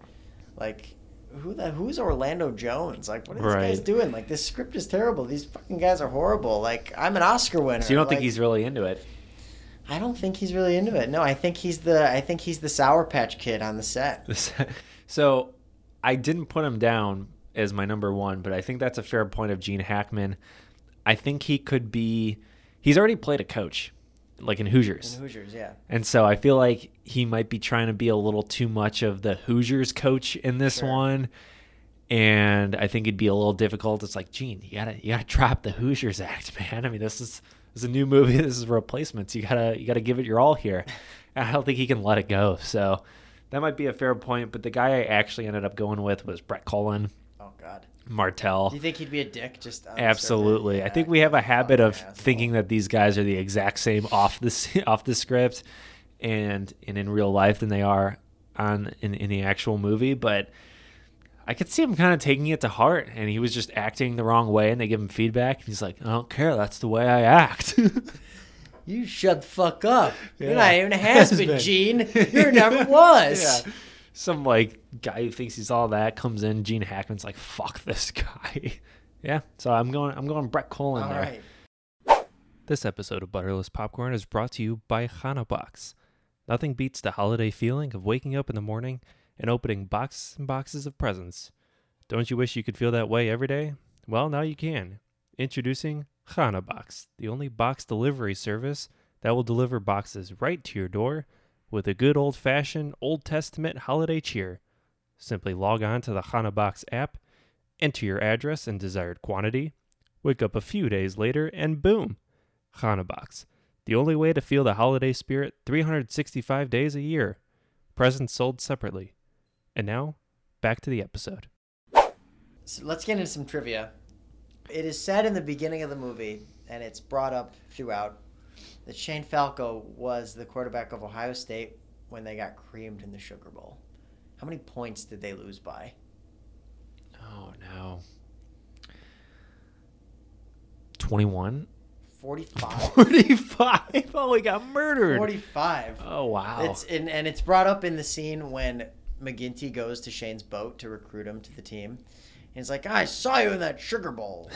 Like, who the who's Orlando Jones? Like, what are these guys doing? Like, this script is terrible. These fucking guys are horrible. Like, I'm an Oscar winner. So you don't Like, think he's really into it? I don't think he's really into it. No, I think he's the I think he's the Sour Patch Kid on the set. so I didn't put him down as my number one, but I think that's a fair point of Gene Hackman. I think he could be. He's already played a coach, like in Hoosiers. In Hoosiers, yeah. And so I feel like he might be trying to be a little too much of the Hoosiers coach in this Sure. one. And I think it'd be a little difficult. It's like, Gene, you gotta you gotta drop the Hoosiers act, man. I mean, this is this is a new movie. This is replacements. You gotta you gotta give it your all here. I don't think he can let it go. So that might be a fair point. But the guy I actually ended up going with was Brett Cullen, Oh God. Martell. Do you think he'd be a dick? Just Absolutely. surface? I think we have a habit of asshole. thinking that these guys are the exact same off the off the script and and in real life than they are on in, in the actual movie, but I could see him kind of taking it to heart and he was just acting the wrong way and they give him feedback and he's like, I don't care, that's the way I act. You shut the fuck up. You're not even a has been, Has-been. Gene. You never was. yeah. Some like guy who thinks he's all that comes in, Gene Hackman's like, fuck this guy. yeah. So I'm going I'm going Brett Cullen All there. right. This episode of Butterless Popcorn is brought to you by Box. Nothing beats the holiday feeling of waking up in the morning and opening boxes and boxes of presents. Don't you wish you could feel that way every day? Well, now you can. Introducing Box, the only box delivery service that will deliver boxes right to your door with a good old fashioned Old Testament holiday cheer. Simply log on to the Box app, enter your address and desired quantity, wake up a few days later, and boom! Box, the only way to feel the holiday spirit 365 days a year. Presents sold separately. And now, back to the episode. So let's get into some trivia. It is said in the beginning of the movie, and it's brought up throughout, that Shane Falco was the quarterback of Ohio State when they got creamed in the Sugar Bowl. How many points did they lose by? Oh no. 21? 45. 45. Oh, he got murdered. 45. Oh wow. It's and, and it's brought up in the scene when McGinty goes to Shane's boat to recruit him to the team. And he's like, I saw you in that Sugar Bowl.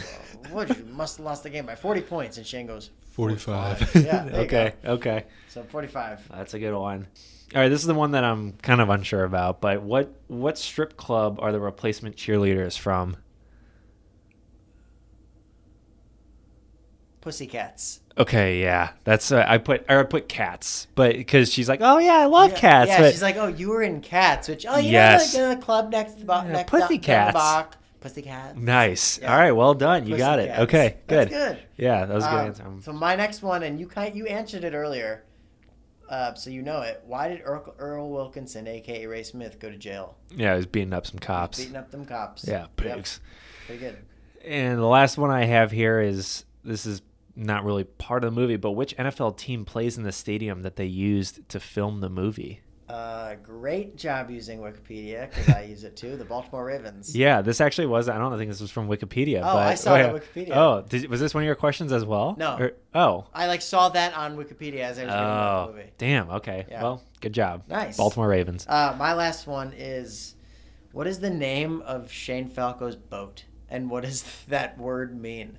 What you must have lost the game by 40 points. And Shane goes, 45. Yeah. okay. go. Okay. So 45. That's a good one. All right, this is the one that I'm kind of unsure about, but what what strip club are the replacement cheerleaders from? Pussycats. Okay, yeah, that's uh, I put or I put cats, but because she's like, oh yeah, I love yeah, cats. Yeah, but she's like, oh, you were in Cats, which oh, you Yes. know, like the club next to the bo- Yeah, next down- down the Pussycats. nice. Yeah. All right, well done. You got it. Okay, good. That's good. Yeah, that was a good Um, answer. So my next one, and you kind you answered it earlier, uh, so you know it. Why did Earl, Earl Wilkinson, aka Ray Smith, go to jail? Yeah, I was beating up some cops. Beating up them cops. Yeah, Yep, pigs. Pretty good. And the last one I have here is this is not really part of the movie, but which NFL team plays in the stadium that they used to film the movie? Uh, great job using Wikipedia because I use it too. The Baltimore Ravens. Yeah, this actually was. I don't think this was from Wikipedia. Oh, but, I saw yeah. that Wikipedia. Oh, did, was this one of your questions as well? No. Or- oh. I like saw that on Wikipedia as I was reading Oh, the movie. damn. Okay. Yeah. Well, good job. Nice. Baltimore Ravens. Uh, my last one is, what is the name of Shane Falco's boat, and what does that word mean?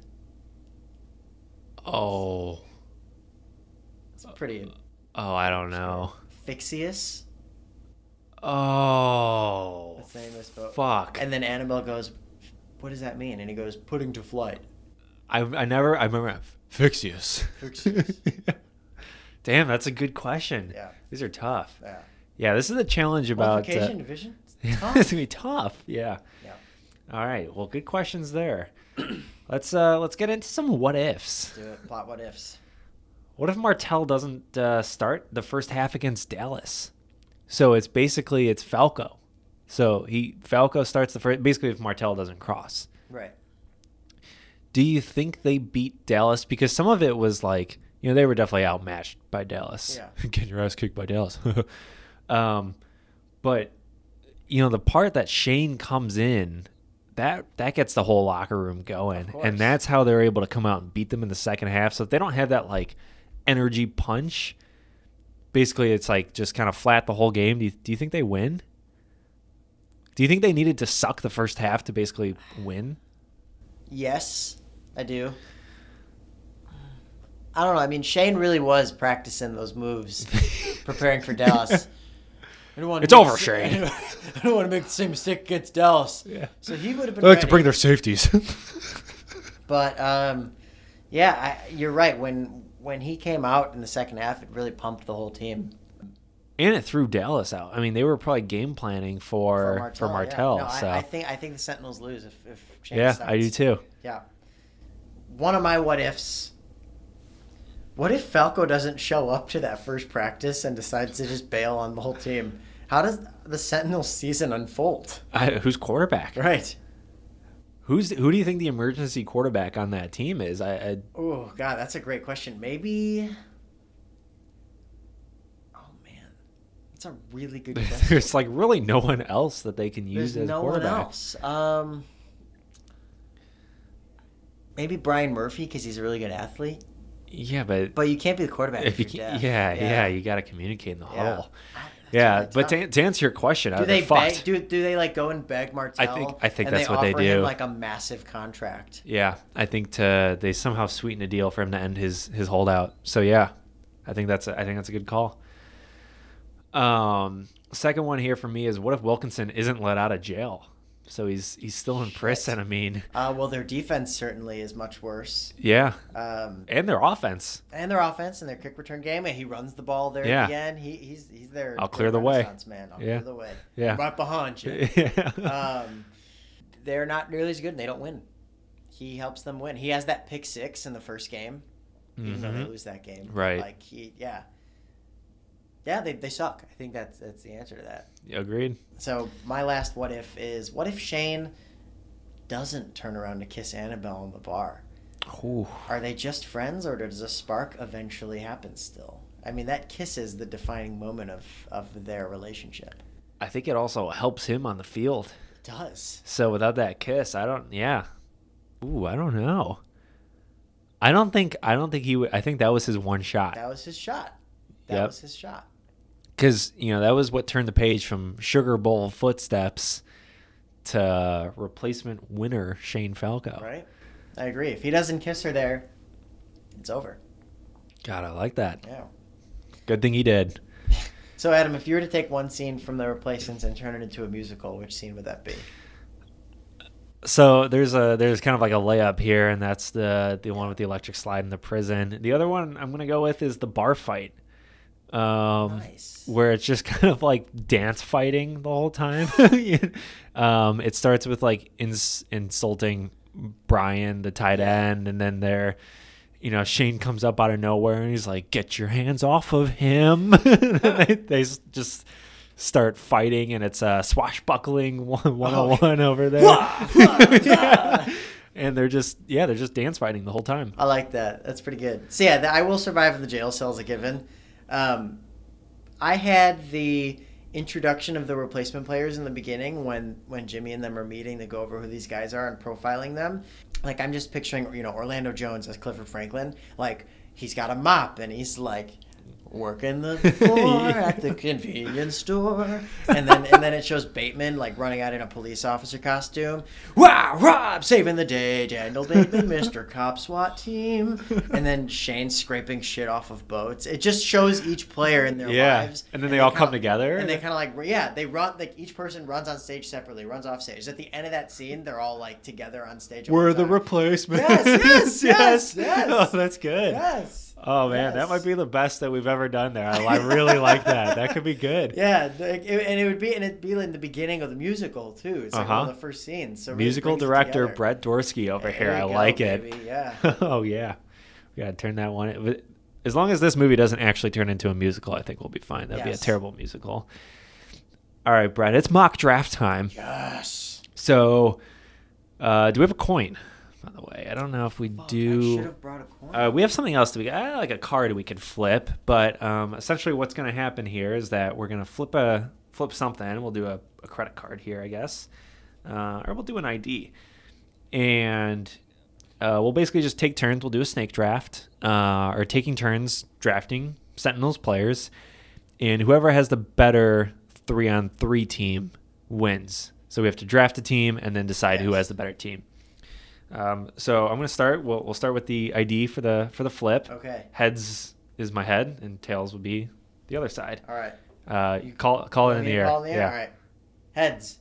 Oh. It's pretty Oh, I don't know. Fixius. Oh. That's the name of his boat. Fuck. And then Annabelle goes, "What does that mean?" And he goes, "Putting to flight." I, I never. I remember. Fixius. Fixius. Damn, that's a good question. Yeah. These are tough. Yeah. Yeah, this is the challenge about. Uh, division. it's gonna be tough. Yeah. Yeah. All right. Well, good questions there. let's uh let's get into some what ifs. Do it. Plot what ifs. What if Martell doesn't uh, start the first half against Dallas? So it's basically it's Falco. So he Falco starts the first. Basically, if Martell doesn't cross, Right. do you think they beat Dallas? Because some of it was like you know they were definitely outmatched by Dallas. Yeah. Get your ass kicked by Dallas. um, but you know the part that Shane comes in. That, that gets the whole locker room going, and that's how they're able to come out and beat them in the second half. So if they don't have that like energy punch, basically it's like just kind of flat the whole game. Do you, do you think they win? Do you think they needed to suck the first half to basically win? Yes, I do. I don't know. I mean, Shane really was practicing those moves, preparing for Dallas. I don't want It's over, Shane. I don't want to make the same mistake against Dallas. Yeah. So he would have been. ready. To bring their safeties. But um, yeah, I, you're right. When when he came out in the second half, it really pumped the whole team. and it threw Dallas out. I mean, they were probably game planning for for Martell. yeah. No, so I, I think I think the Sentinels lose if, if Shane yeah, starts. I do too. Yeah. One of my what ifs. What if Falco doesn't show up to that first practice and decides to just bail on the whole team? How does the Sentinels season unfold? I, who's quarterback? Right. Who's who do you think the emergency quarterback on that team is? I, I Oh God, that's a great question. Maybe. Oh man, that's a really good question. there's like really no one else that they can use There's as no one quarterback. else. Um, maybe Brian Murphy because he's a really good athlete. Yeah, but, But you can't be the quarterback if you can, deaf. yeah, yeah, you got to communicate in the Yeah. huddle. Yeah, but to, to answer your question, do they they fucked? beg? Do, do they like go and beg Martell? think- I think that's what they offer him, do. like a massive contract. Yeah, I think to they somehow sweeten a deal for him to end his his holdout. So yeah, I think that's a, I think that's a good call. Um, second one here for me is what if Wilkinson isn't let out of jail? So he's he's still in prison. I mean, Uh, well, their defense certainly is much worse. yeah, Um, and their offense. and their offense and their kick return game, and he runs the ball there Yeah. at the end. He, he's he's there. I'll clear the way. man. I'll Yeah. clear the way. Yeah. right behind you. yeah. um, they're not nearly as good, and they don't win. He helps them win. He has that pick six in the first game, even though they Mhm. lose that game. Right. Like he, yeah, yeah, they, they suck. I think that's that's the answer to that. Yeah, Agreed. So my last what if is what if Shane doesn't turn around to kiss Annabelle in the bar? Ooh. Are they just friends, or does a spark eventually happen still? I mean, that kiss is the defining moment of, of their relationship. I think it also helps him on the field. It does. So without that kiss, I don't. Yeah. Ooh, I don't know. I don't think. I don't think he would. I think that was his one shot. That was his shot. That Yep. was his shot. Because you know that was what turned the page from Sugar Bowl footsteps to replacement winner Shane Falco. Right? I agree. If he doesn't kiss her there, it's over. God, I like that. Yeah. Good thing he did. So, Adam, if you were to take one scene from the replacements and turn it into a musical, which scene would that be? So there's a there's kind of like a layup here, and that's the the one with the electric slide in the prison. The other one I'm gonna go with is the bar fight. Um, Nice. Where it's just kind of like dance fighting the whole time. um, it starts with like ins- insulting Brian, the tight end, and then they're, you know, Shane comes up out of nowhere and he's like, "Get your hands off of him!" they, they just start fighting, and it's a swashbuckling one one on one over there. Yeah. And they're just yeah, they're just dance fighting the whole time. I like that. That's pretty good. So yeah, the, I will survive in the jail cell is a given. Um, I had the introduction of the replacement players in the beginning when when Jimmy and them are meeting to go over who these guys are and profiling them. Like I'm just picturing you know Orlando Jones as Clifford Franklin. Like he's got a mop and he's like working the floor at the convenience store, and then and then it shows Bateman like running out in a police officer costume. Wow, Rob saving the day, Daniel Bateman, Mr. Cop SWAT team, and then Shane scraping shit off of boats. It just shows each player in their Yeah, lives, and then they all come kinda- together? and they kind of like yeah, they run like each person runs on stage separately, runs off stage. At the end of that scene, they're all like together on stage. We're the time. replacements. Yes, yes, yes, yes. Oh, that's good. Yes. Oh man, that might be the best that we've ever done there. I, I really like that. That could be good. Yeah, it- and it would be and it'd be in the beginning of the musical too. It's like one Uh-huh. of the first scenes. So really Musical director. Brett Dorsky over There here. I go, like baby, it. Yeah. oh yeah, we gotta turn that one. As long as this movie doesn't actually turn into a musical, I think we'll be fine. That'd Yes. be a terrible musical. All right, Brett, it's mock draft time. Yes. So, uh, do we have a coin? By the way, I don't know if we Fuck, do. should have brought a coin. Uh, we have something else to be uh, like a card we could flip, but um, essentially what's going to happen here is that we're going to flip a flip something. We'll do a, a credit card here, I guess, uh, or we'll do an ID, and uh, we'll basically just take turns. We'll do a snake draft, uh, or taking turns drafting Sentinels players, and whoever has the better three on three team wins. So we have to draft a team and then decide who has the better team. Um, so I'm gonna start. We'll, we'll start with the ID for the for the flip. okay. Heads is my head, and tails would be the other side. All right. Uh, you call call it in the air. call in the air? Yeah. All right. Heads.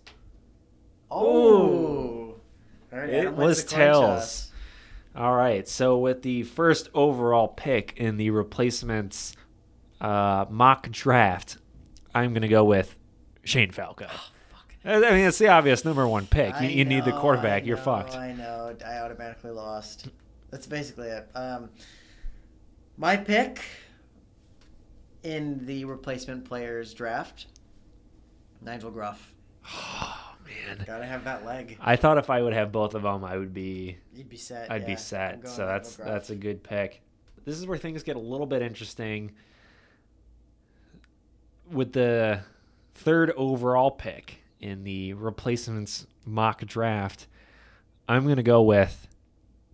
Ooh. Oh. All right, It was tails. All right. So with the first overall pick in the replacements uh, mock draft, I'm gonna go with Shane Falco. I mean, it's the obvious number one pick. You, you need the quarterback. I You're fucked. I know. I automatically lost. That's basically it. Um, my pick in the replacement players draft, Nigel Gruff. Oh man. Gotta have that leg. I thought if I would have both of them, I would be You'd be set. I'd yeah. be set. So that's Gruff. that's a good pick. This is where things get a little bit interesting. With the third overall pick in the replacements mock draft, I'm gonna go with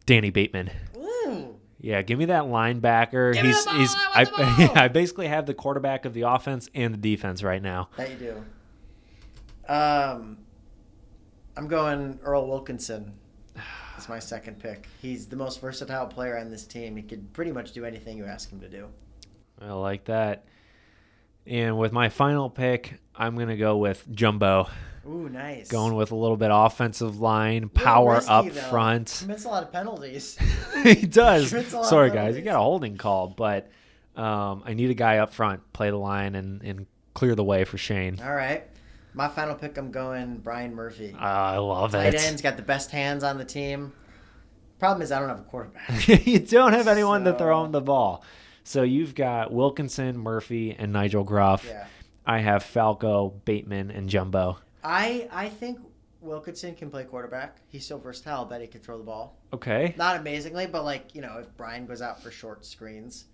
Danny Bateman. Ooh, Yeah, give me that linebacker. Give he's he's I I. I basically have the quarterback of the offense and the defense right now. That you do. Um, I'm going Earl Wilkinson. That's my second pick. He's the most versatile player on this team. He could pretty much do anything you ask him to do. I like that. And with my final pick, I'm going to go with Jumbo. Ooh, nice. Going with a little bit offensive line, power risky, up though. front. He a lot of penalties. he does. A Sorry, guys. You got a holding call, but um, I need a guy up front, play the line, and, and clear the way for Shane. All right. My final pick, I'm going Brian Murphy. Ah, I love Tight it. end's got the best hands on the team. Problem is, I don't have a quarterback. you don't have anyone to throw him the ball. So you've got Wilkinson, Murphy, and Nigel Gruff. yeah. I have Falco, Bateman, and Jumbo. I I think Wilkinson can play quarterback. He's so versatile. I bet he could throw the ball. Okay. Not amazingly, but like you know, if Brian goes out for short screens,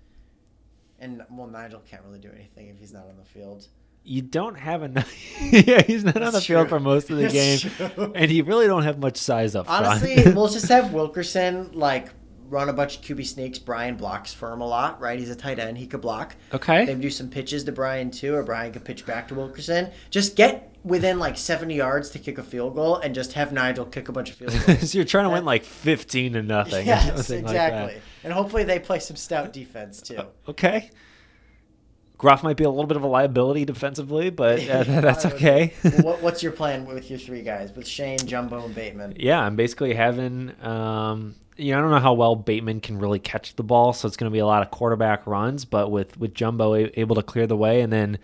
and well, Nigel can't really do anything if he's not on the field. You don't have enough. yeah, he's not on the That's field for most of the game, true. and you really don't have much size up front. Honestly, we'll just have Wilkerson like run a bunch of QB sneaks. Brian blocks for him a lot, right? He's a tight end. He could block. okay. Maybe do some pitches to Brian too, or Brian could pitch back to Wilkerson. Just get within like 70 yards to kick a field goal, and just have Nigel kick a bunch of field goals. so you're trying to win like 15 to nothing. yes, like exactly. that. and hopefully they play some stout defense too. Okay. Gruff might be a little bit of a liability defensively, but uh, that's okay. what, what's your plan with your three guys with Shane, Jumbo, and Bateman? yeah, I'm basically having. Um, you know, I don't know how well Bateman can really catch the ball, so it's going to be a lot of quarterback runs. But with with Jumbo able to clear the way, and then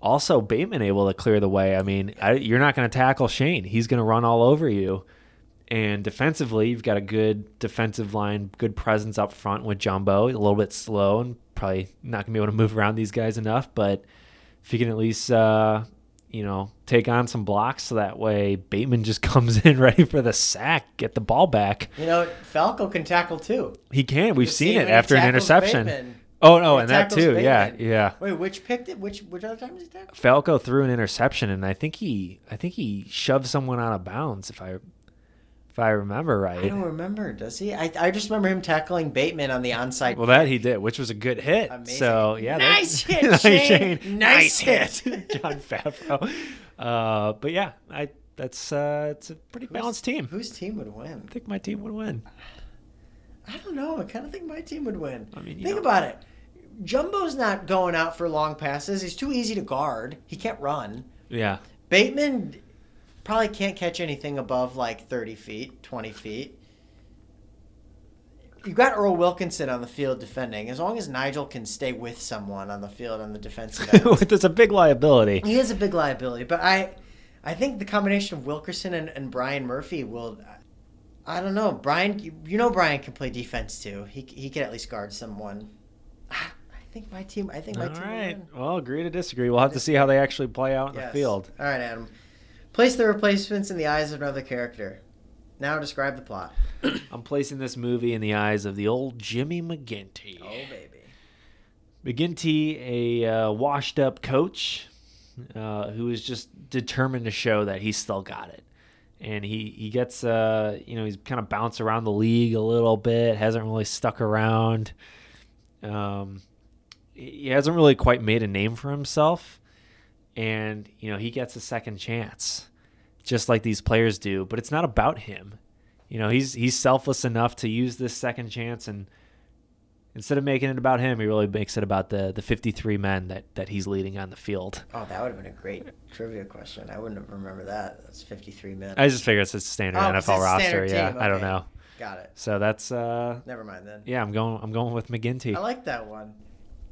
also Bateman able to clear the way. I mean, I, you're not going to tackle Shane; he's going to run all over you. And defensively, you've got a good defensive line, good presence up front with Jumbo. A little bit slow and probably not going to be able to move around these guys enough. But if you can at least, uh, you know, take on some blocks so that way Bateman just comes in ready for the sack, get the ball back. You know, Falco can tackle too. He can. We've You've seen it after an interception. Bateman. Oh no, and that too. Yeah, Bateman. yeah. Wait, which picked it? Which which other time was he tackled? Falco threw an interception, and I think he, I think he shoved someone out of bounds. If I, if I remember right. I don't remember. Does he? I, I just remember him tackling Bateman on the onside. Well, that he did, which was a good hit. Amazing. So yeah, Nice hit, Shane. Nice hit. Jon Favreau. Uh, but yeah, I that's uh, it's a pretty balanced team. Whose team would win? I think my team would win. I don't know. I kind of think my team would win. I mean, think know- about it. Jumbo's not going out for long passes. He's too easy to guard. He can't run. Yeah, Bateman probably can't catch anything above like 30 feet, 20 feet. You got Earl Wilkinson on the field defending. As long as Nigel can stay with someone on the field on the defensive end, that's a big liability. he is a big liability. But I, I think the combination of Wilkerson and, and Brian Murphy will. I don't know, Brian. You, know Brian can play defense too. He he can at least guard someone. Ah, I think my team. I think my All team. will right. Well, agree to disagree. We'll have to see how they actually play out in Yes. the field. All right, Adam. Place the replacements in the eyes of another character. Now describe the plot. I'm placing this movie in the eyes of the old Jimmy McGinty. Oh baby. McGinty, a uh, washed-up coach uh, who is just determined to show that he's still got it, and he he gets uh, you know he's kind of bounced around the league a little bit, hasn't really stuck around. Um, he hasn't really quite made a name for himself, and you know he gets a second chance, just like these players do. But it's not about him. You know he's he's selfless enough to use this second chance and instead of making it about him, he really makes it about the the 53 men that that he's leading on the field. Oh, that would have been a great trivia question. I wouldn't have remembered that. That's 53 minutes. I just figure it's a standard Oh, NFL a roster. standard yeah, team, I don't know. Got it. So that's uh Never mind then. yeah, I'm going I'm going with McGinty. I like that one.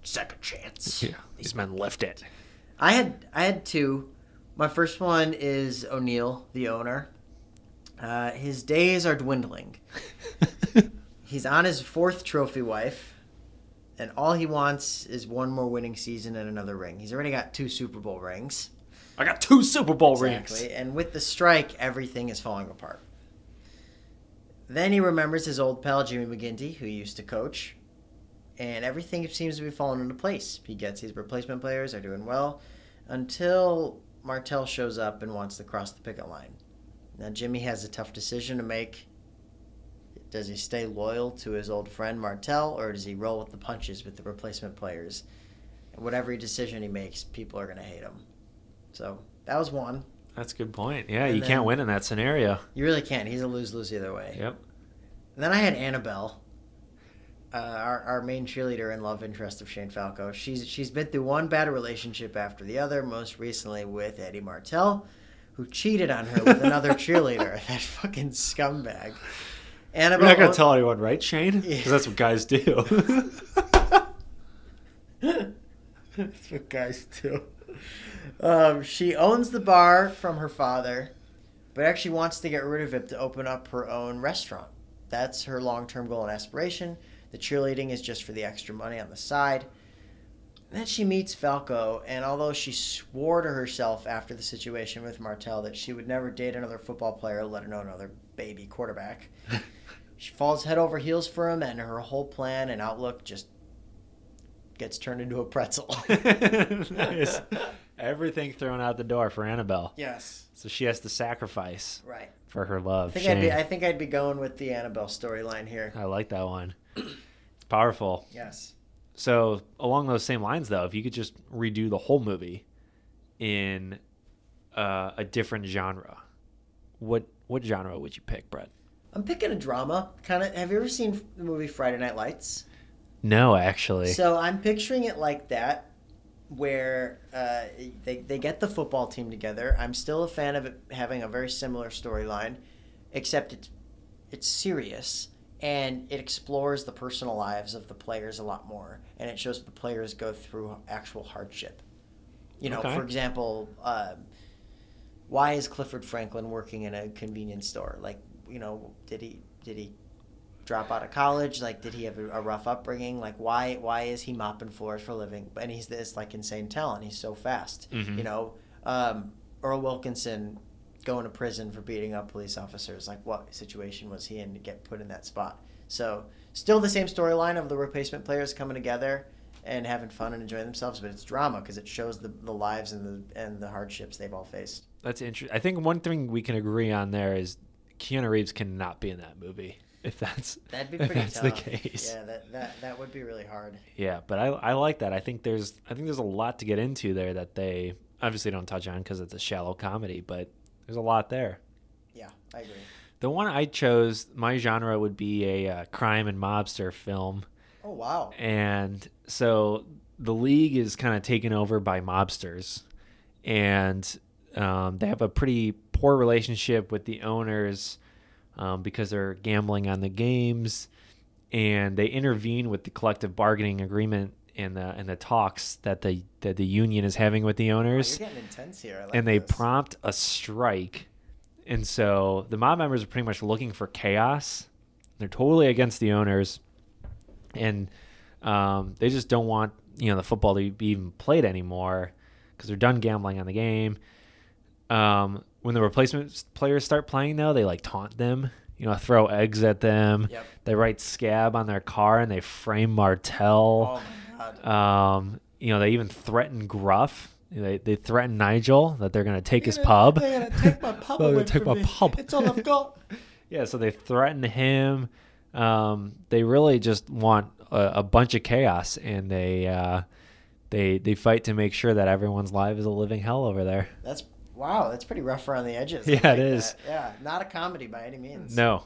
Second chance. yeah, these men lift it. I had I had two. My first one is O'Neill, the owner. Uh, his days are dwindling. He's on his fourth trophy wife, and all he wants is one more winning season and another ring. He's already got two Super Bowl rings. I got two Super Bowl rings. Exactly. And with the strike, everything is falling apart. Then he remembers his old pal Jimmy McGinty, who he used to coach, and everything seems to be falling into place. He gets his replacement players are doing well, until Martell shows up and wants to cross the picket line. Now Jimmy has a tough decision to make. Does he stay loyal to his old friend Martell, or does he roll with the punches with the replacement players? Whatever decision he makes, people are going to hate him. So that was one. That's a good point. Yeah, And you can't win in that scenario. You really can't. He's a lose lose either way. Yep. And then I had Annabelle, uh, our, our main cheerleader and love interest of Shane Falco. She's she's been through one bad relationship after the other. Most recently with Eddie Martell, who cheated on her with another cheerleader. That fucking scumbag. You're Annabelle. not gonna tell anyone, right, Shane? Yeah. Because that's what guys do. That's what guys do. Um, she owns the bar from her father, but actually wants to get rid of it to open up her own restaurant. That's her long term goal and aspiration. The cheerleading is just for the extra money on the side. Then she meets Falco, and although she swore to herself after the situation with Martell that she would never date another football player, let alone another baby quarterback, she falls head over heels for him, and her whole plan and outlook just gets turned into a pretzel. nice. Everything thrown out the door for Annabelle. Yes. So she has to sacrifice Right. for her I love. think I'd be I think I'd be going with the Annabelle storyline here. I like that one. It's powerful. Yes. So along those same lines, though, if you could just redo the whole movie in uh, a different genre, what what genre would you pick, Brett? I'm picking a drama. Kind of. Have you ever seen the movie Friday Night Lights? No, actually. So I'm picturing it like that, where uh, they they get the football team together. I'm still a fan of it having a very similar storyline, except it's it's serious and it explores the personal lives of the players a lot more, and it shows the players go through actual hardship. You know, Okay. for example, uh, why is Clifford Franklin working in a convenience store? Like, you know, did he did he drop out of college? Like, did he have a, a rough upbringing? Like, why why is he mopping floors for a living? And he's this like insane talent. He's so fast. Mhm. You know, um, Earl Wilkinson going to prison for beating up police officers. Like, what situation was he in to get put in that spot? So, still the same storyline of the replacement players coming together and having fun and enjoying themselves, but it's drama because it shows the, the lives and the and the hardships they've all faced. That's interesting. I think one thing we can agree on there is Keanu Reeves cannot be in that movie. If that's That'd be pretty that's tough. the case. Yeah, that, that that would be really hard. Yeah, but I I like that. I think there's I think there's a lot to get into there that they obviously don't touch on because it's a shallow comedy, but there's a lot there. Yeah, I agree. The one I chose, my genre would be a uh, crime and mobster film, Oh wow. and so the league is kind of taken over by mobsters, and um, they have a pretty poor relationship with the owners um, because they're gambling on the games, and they intervene with the collective bargaining agreement and the and the talks that the that the union is having with the Oh, owners you're getting intense here. Like and they this. prompt a strike. And so the mob members are pretty much looking for chaos. They're totally against the owners, and um, they just don't want you know the football to be even played anymore because they're done gambling on the game. Um, when the replacement players start playing, though, they like taunt them. You know, throw eggs at them. Yep. They write scab on their car and they frame Martell. Oh god. Um, you know, they even threaten Gruff. They, they threaten Nigel that they're going to take his pub. They're gonna take my pub away take from my me. pub. It's all I've got. Yeah, so they threaten him. Um, they really just want a, a bunch of chaos, and they uh, they they fight to make sure that everyone's life is a living hell over there. That's wow. That's pretty rough around the edges. Yeah, it like is. that. Yeah, not a comedy by any means. No,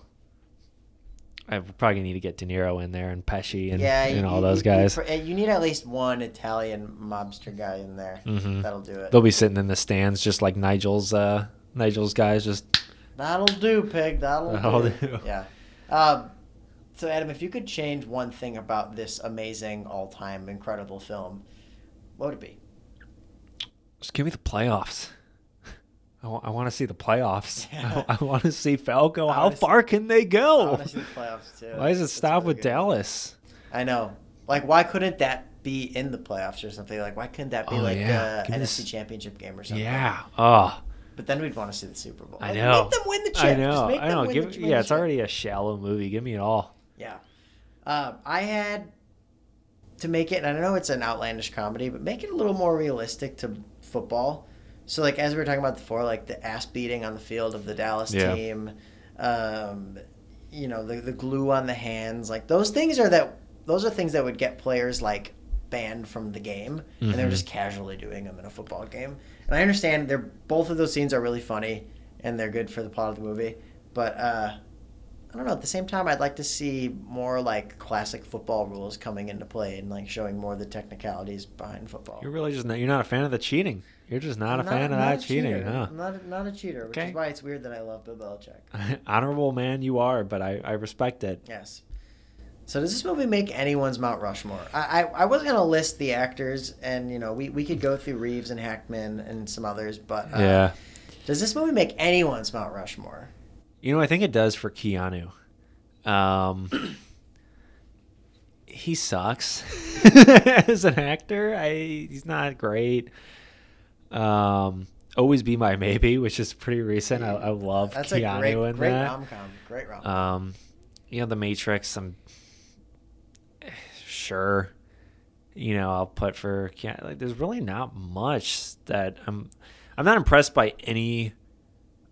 I probably need to get De Niro in there and Pesci and, yeah, and you- all those guys. You, you need at least one Italian mobster guy in there. Mhm. That'll do it. They'll be sitting in the stands just like Nigel's uh, Nigel's guys, just That'll do, pig. That'll, That'll do. do. Yeah. Um, so, Adam, if you could change one thing about this amazing, all-time, incredible film, what would it be? just give me the playoffs. I want to see the playoffs. Yeah. I, want to see Falco. I How see- far can they I go? want to see the playoffs too. Why does it That's stop really with one. Dallas? I know. Like, why couldn't that be in the playoffs or something? Like, why couldn't that be Oh, like yeah. Give NFC this- Championship game or something? Yeah. Oh, But then we'd want to see the Super Bowl. I Like, know. Make them win the chip. I know. I know. win Give the yeah, it's chip. already a shallow movie. Give me it all. Yeah. Um, I had to make it, and I know it's an outlandish comedy, but make it a little more realistic to football. So, like, as we were talking about before, like the ass beating on the field of the Dallas Yeah. team, um, you know the the glue on the hands, like those things are that those are things that would get players like banned from the game, and they're just casually doing them in a football game. And I understand they're both of those scenes are really funny and they're good for the plot of the movie, but uh, I don't know. At the same time, I'd like to see more like classic football rules coming into play and like showing more of the technicalities behind football. You're really just not, you're not a fan of the cheating. You're just not I'm a fan of not that cheating, cheater. huh? I'm not a, not a cheater, which Okay. is why it's weird that I love Bill Belichick. Honorable man you are, but I, I respect it. Yes. So does this movie make anyone's Mount Rushmore? I, I, I was gonna list the actors, and you know we, we could go through Reeves and Hackman and some others, but uh, yeah. does this movie make anyone's Mount Rushmore? You know, I think it does for Keanu. Um, he sucks as an actor. I he's not great. Um, always be my maybe, which is pretty recent. I, I love That's Keanu a great in great that. rom com, great rom. Um, you know, The Matrix. I'm sure. You know, I'll put for Keanu. Like, there's really not much that I'm. I'm not impressed by any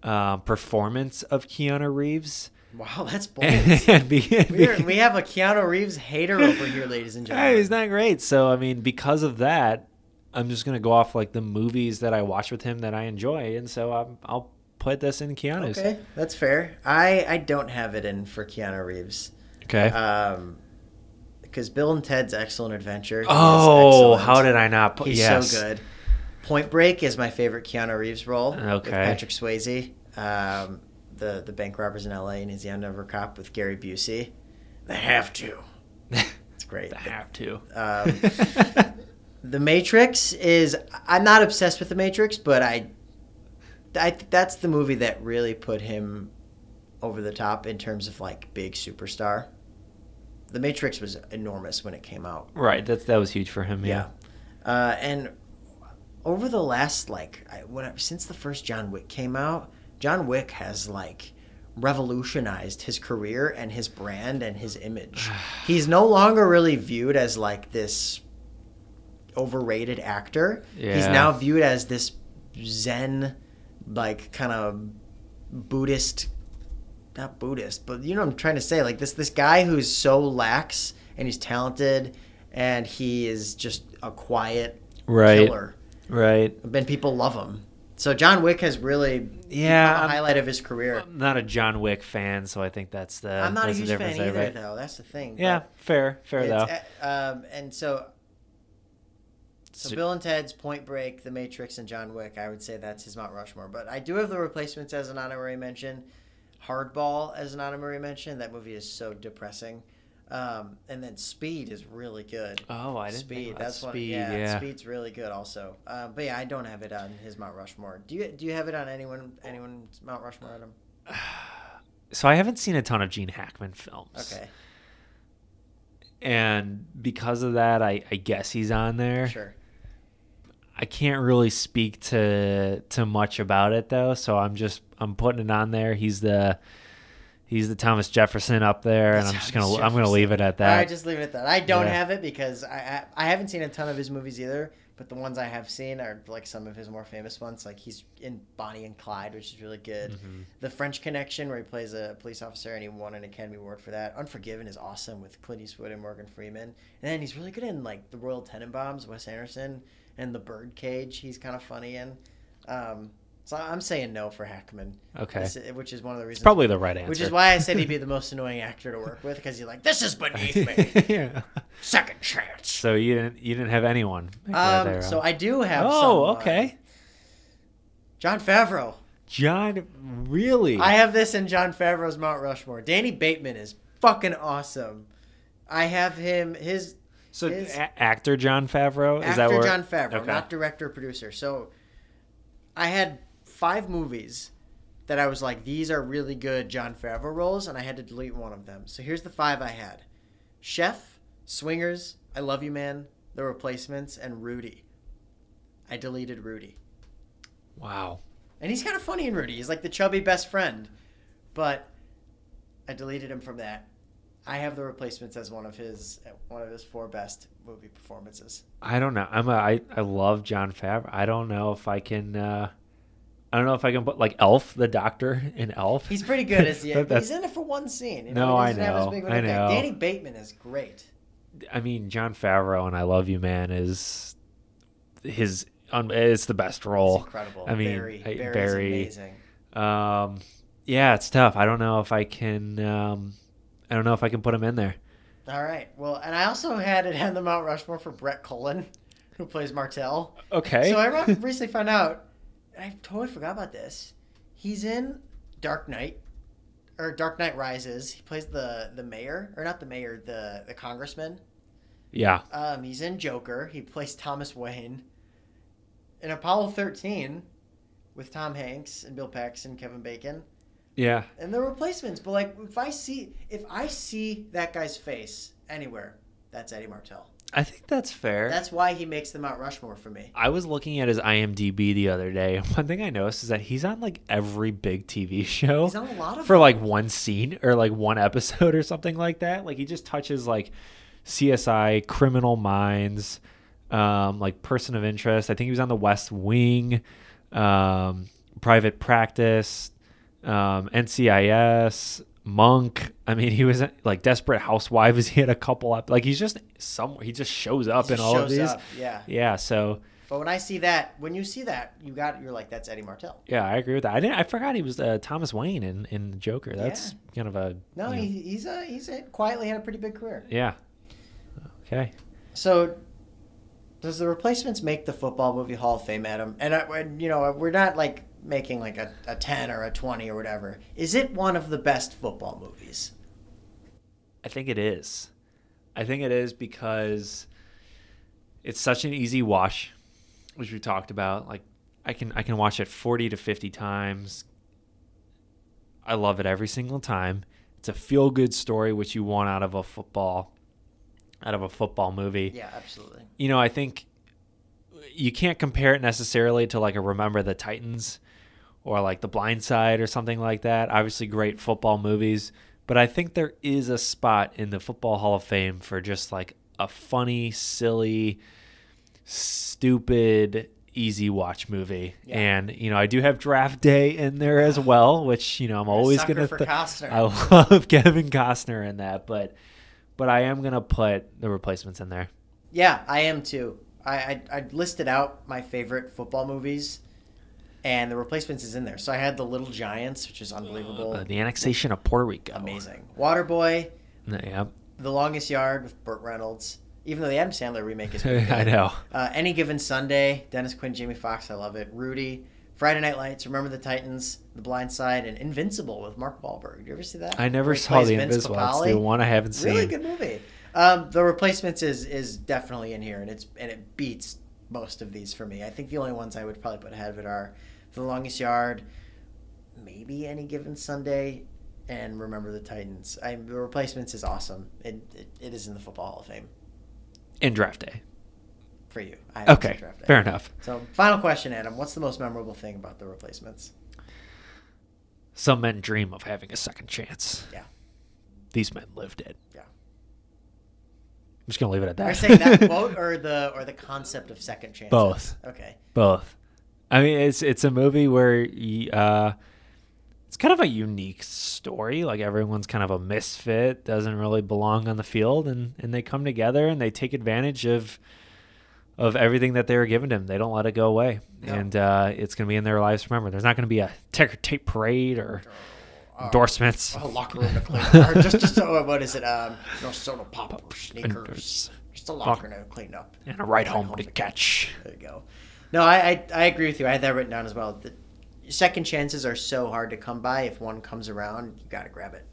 uh, performance of Keanu Reeves. wow, that's bold. And be- we, are, we have a Keanu Reeves hater over here, ladies and Hey, gentlemen. he's not great. So I mean, because of that, I'm just gonna go off like the movies that I watch with him that I enjoy, and so I'm, I'll put this in Keanu's. Okay, that's fair. I I don't have it in for Keanu Reeves. Okay. Um, because Bill and Ted's Excellent Adventure. oh, excellent. how did I not put? He's yes. so good. Point Break is my favorite Keanu Reeves role. Okay. With Patrick Swayze. Um, the the bank robbers in L.A. and he's the undercover cop with Gary Busey. They have to. It's great. they have to. Um, The Matrix is. I'm not obsessed with The Matrix, but I. I that's the movie that really put him over the top in terms of like big superstar. The Matrix was enormous when it came out. right. That's that was huge for him. Yeah. Uh, and over the last like I, when since the first John Wick came out, John Wick has like revolutionized his career and his brand and his image. He's no longer really viewed as like this overrated actor. He's now viewed as this zen like kind of Buddhist not Buddhist, but you know what I'm trying to say. Like this this guy who's so lax and he's talented and he is just a quiet Right. killer. Right. And people love him. So John Wick has really Yeah, a highlight of his career. I'm not a John Wick fan, so I think that's the. I'm not a huge fan either, right? though. That's the thing. Yeah, fair, fair though. Uh, um, and so, so Bill and Ted's Point Break, The Matrix, and John Wick. I would say that's his Mount Rushmore. But I do have the replacements as an honorary mention. Hardball as an honorary mention. That movie is so depressing. Um, and then Speed is really good. Oh, I didn't Speed. that's one. Speed. Yeah, yeah. Speed's really good also. Um, but yeah, I don't have it on his Mount Rushmore. Do you? Do you have it on anyone? Anyone's Mount Rushmore? Adam? So I haven't seen a ton of Gene Hackman films. Okay, And because of that, I, I guess he's on there. sure. I can't really speak to to much about it though, so I'm just I'm putting it on there. He's the he's the Thomas Jefferson up there, and I'm just gonna Thomas I'm gonna leave it at that. All right, just leave it at that. I don't Yeah. have it because I, I I haven't seen a ton of his movies either. But the ones I have seen are like some of his more famous ones. Like he's in Bonnie and Clyde, which is really good. Mhm. The French Connection, where he plays a police officer and he won an Academy Award for that. Unforgiven is awesome with Clint Eastwood and Morgan Freeman. And then he's really good in like The Royal Tenenbaums, Wes Anderson, and The Birdcage. He's kind of funny in. Um, so I'm saying no for Hackman. Okay, This- which is one of the reasons. probably the right answer. Which is why I said he'd be the most annoying actor to work with because you're like, this is beneath me. yeah. Second chance. So you didn't you didn't have anyone. Um, there, so? I do have. oh some, uh, okay, Jon Favreau. John really. I have this in Jon Favreau's Mount Rushmore. Danny Bateman is fucking awesome. I have him. His so his- a- actor Jon Favreau is actor Jon Favreau, Okay. not director or producer. So I had five movies that I was like, these are really good Jon Favreau roles, and I had to delete one of them. So here's the five I had: Chef, Swingers, I Love You Man, The Replacements, and Rudy. I deleted Rudy. Wow. And he's kind of funny in Rudy. He's like the chubby best friend. But I deleted him from that. I have the replacements as one of his one of his four best movie performances. I don't know. I'm a I, I love Jon Favreau. I don't know if I can uh I don't know if I can put like Elf, the doctor in Elf. He's pretty good as the. But he's in it for one scene. You No, know, he I know, big I know. Danny Bateman is great. I mean, Jon Favreau and I Love You Man is his. Um, it's the best role. incredible. I mean, Barry, I- Barry- amazing. Um, yeah, it's tough. I don't know if I can. Um, I don't know if I can put him in there. All right. Well, and I also had it on the Mount Rushmore for Brett Cullen, who plays Martell. Okay. So I recently found out, and I totally forgot about this. He's in Dark Knight, or Dark Knight Rises. He plays the the mayor, or not the mayor, the the congressman. yeah. Um, he's in Joker. He plays Thomas Wayne. In Apollo 13, with Tom Hanks and Bill Paxton, Kevin Bacon, Yeah. and the replacements. But like, if I see if I see that guy's face anywhere, that's Eddie Martell. I think that's fair. That's why he makes the Mount Rushmore for me. I was looking at his IMDb the other day. One thing I noticed is that he's on like every big TV show He's on a lot of for like one scene or like one episode or something like that. Like he just touches like CSI, Criminal Minds, um, like Person of Interest. I think he was on The West Wing, um, Private Practice, um, NCIS, Monk. I mean, he was like Desperate Housewives. He had a couple up. Like he's just somewhere. He just shows up He in just all of these. up, Yeah. Yeah. So But when I see that, when you see that, you got you're like, that's Eddie Martell. yeah, I agree with that. I didn't. I forgot he was uh, Thomas Wayne in in Joker. That's kind of a No, he, he's a, he's a, quietly had a pretty big career. yeah. Okay. So, does the replacements make the football movie Hall of Fame, Adam? And I, and, you know, we're not like making like a, a ten or a twenty or whatever. Is it one of the best football movies? I think it is. I think it is because it's such an easy watch, which we talked about. Like I can I can watch it 40 to 50 times. I love it every single time. It's a feel good story which you want out of a football out of a football movie. Yeah, absolutely. You know, I think you can't compare it necessarily to like a Remember the Titans or like The Blind Side or something like that. Obviously great football movies, but I think there is a spot in the Football Hall of Fame for just like a funny, silly, stupid, easy watch movie. Yeah. And you know, I do have Draft Day in there as well, which you know I'm always gonna. th- I love Kevin Costner in that, but but I am gonna put the replacements in there. Yeah, I am too. I, I I listed out my favorite football movies, and the replacements is in there. So I had The Little Giants, which is unbelievable, Uh, the annexation of Puerto Rico. amazing. Waterboy, Yeah, The Longest Yard with Burt Reynolds. Even though the Adam Sandler remake is pretty good. I know. Uh, Any Given Sunday, Dennis Quaid, Jamie Foxx, I love it. Rudy, Friday Night Lights, Remember the Titans, The Blind Side, and Invincible with Mark Wahlberg. Did you ever see that? I never saw the Vince Invisible. That's Papale? the one I haven't seen. Really good movie. Um, the Replacements is is definitely in here, and it's and it beats most of these for me. I think the only ones I would probably put ahead of it are The Longest Yard, maybe Any Given Sunday, and Remember the Titans. I, the Replacements is awesome. It, it, it is in the Football Hall of Fame In draft day. for you. I Okay, Draft Day. fair enough. So, final question, Adam. What's the most memorable thing about the replacements? Some men dream of having a second chance. Yeah. These men lived it. Yeah. I'm just gonna leave it at that. Are you saying that quote or the or the concept of second chance? Both. Okay. Both. I mean, it's it's a movie where uh, it's kind of a unique story. Like everyone's kind of a misfit, doesn't really belong on the field, and and they come together and they take advantage of of everything that they were given to them. They don't let it go away, No. and uh, it's gonna be in their lives forever. There's not gonna be a ticker tape parade or Uh, endorsements. A locker room to clean. or just just uh, what is it? Um, no soda pop or sneakers. Just a locker to clean up. and a ride home to catch. There you go. No, I, I I agree with you. I had that written down as well. The second chances are so hard to come by. If one comes around, you got to grab it.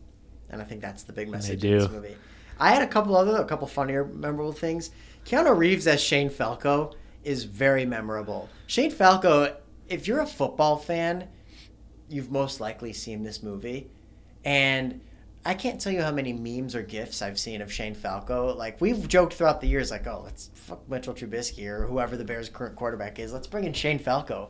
And I think that's the big message in this do. movie. I had a couple other, a couple funnier, memorable things. Keanu Reeves as Shane Falco is very memorable. Shane Falco, if you're a football fan, you've most likely seen this movie. And I can't tell you how many memes or gifs I've seen of Shane Falco. Like we've joked throughout the years, like, oh, let's fuck Mitchell Trubisky or whoever the Bears' current quarterback is. Let's bring in Shane Falco.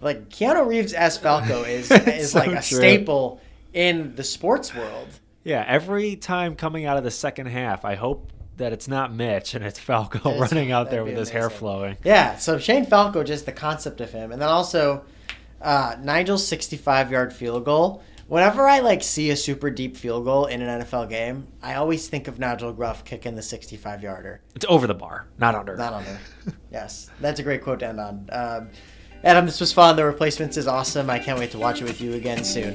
Like Keanu Reeves as Falco is is so like a true. staple in the sports world. Yeah, every time coming out of the second half, I hope that it's not Mitch and it's Falco It's- running out there with be his hair flowing. Yeah, so Shane Falco, just the concept of him, and then also Uh, Nigel's 65 yard field goal. Whenever I like see a super deep field goal in an NFL game, I always think of Nigel Gruff kicking the 65 yarder. It's over the bar, not under. Not under. yes, that's a great quote to end on. Um, Adam, this was fun. The replacements is awesome. I can't wait to watch it with you again soon.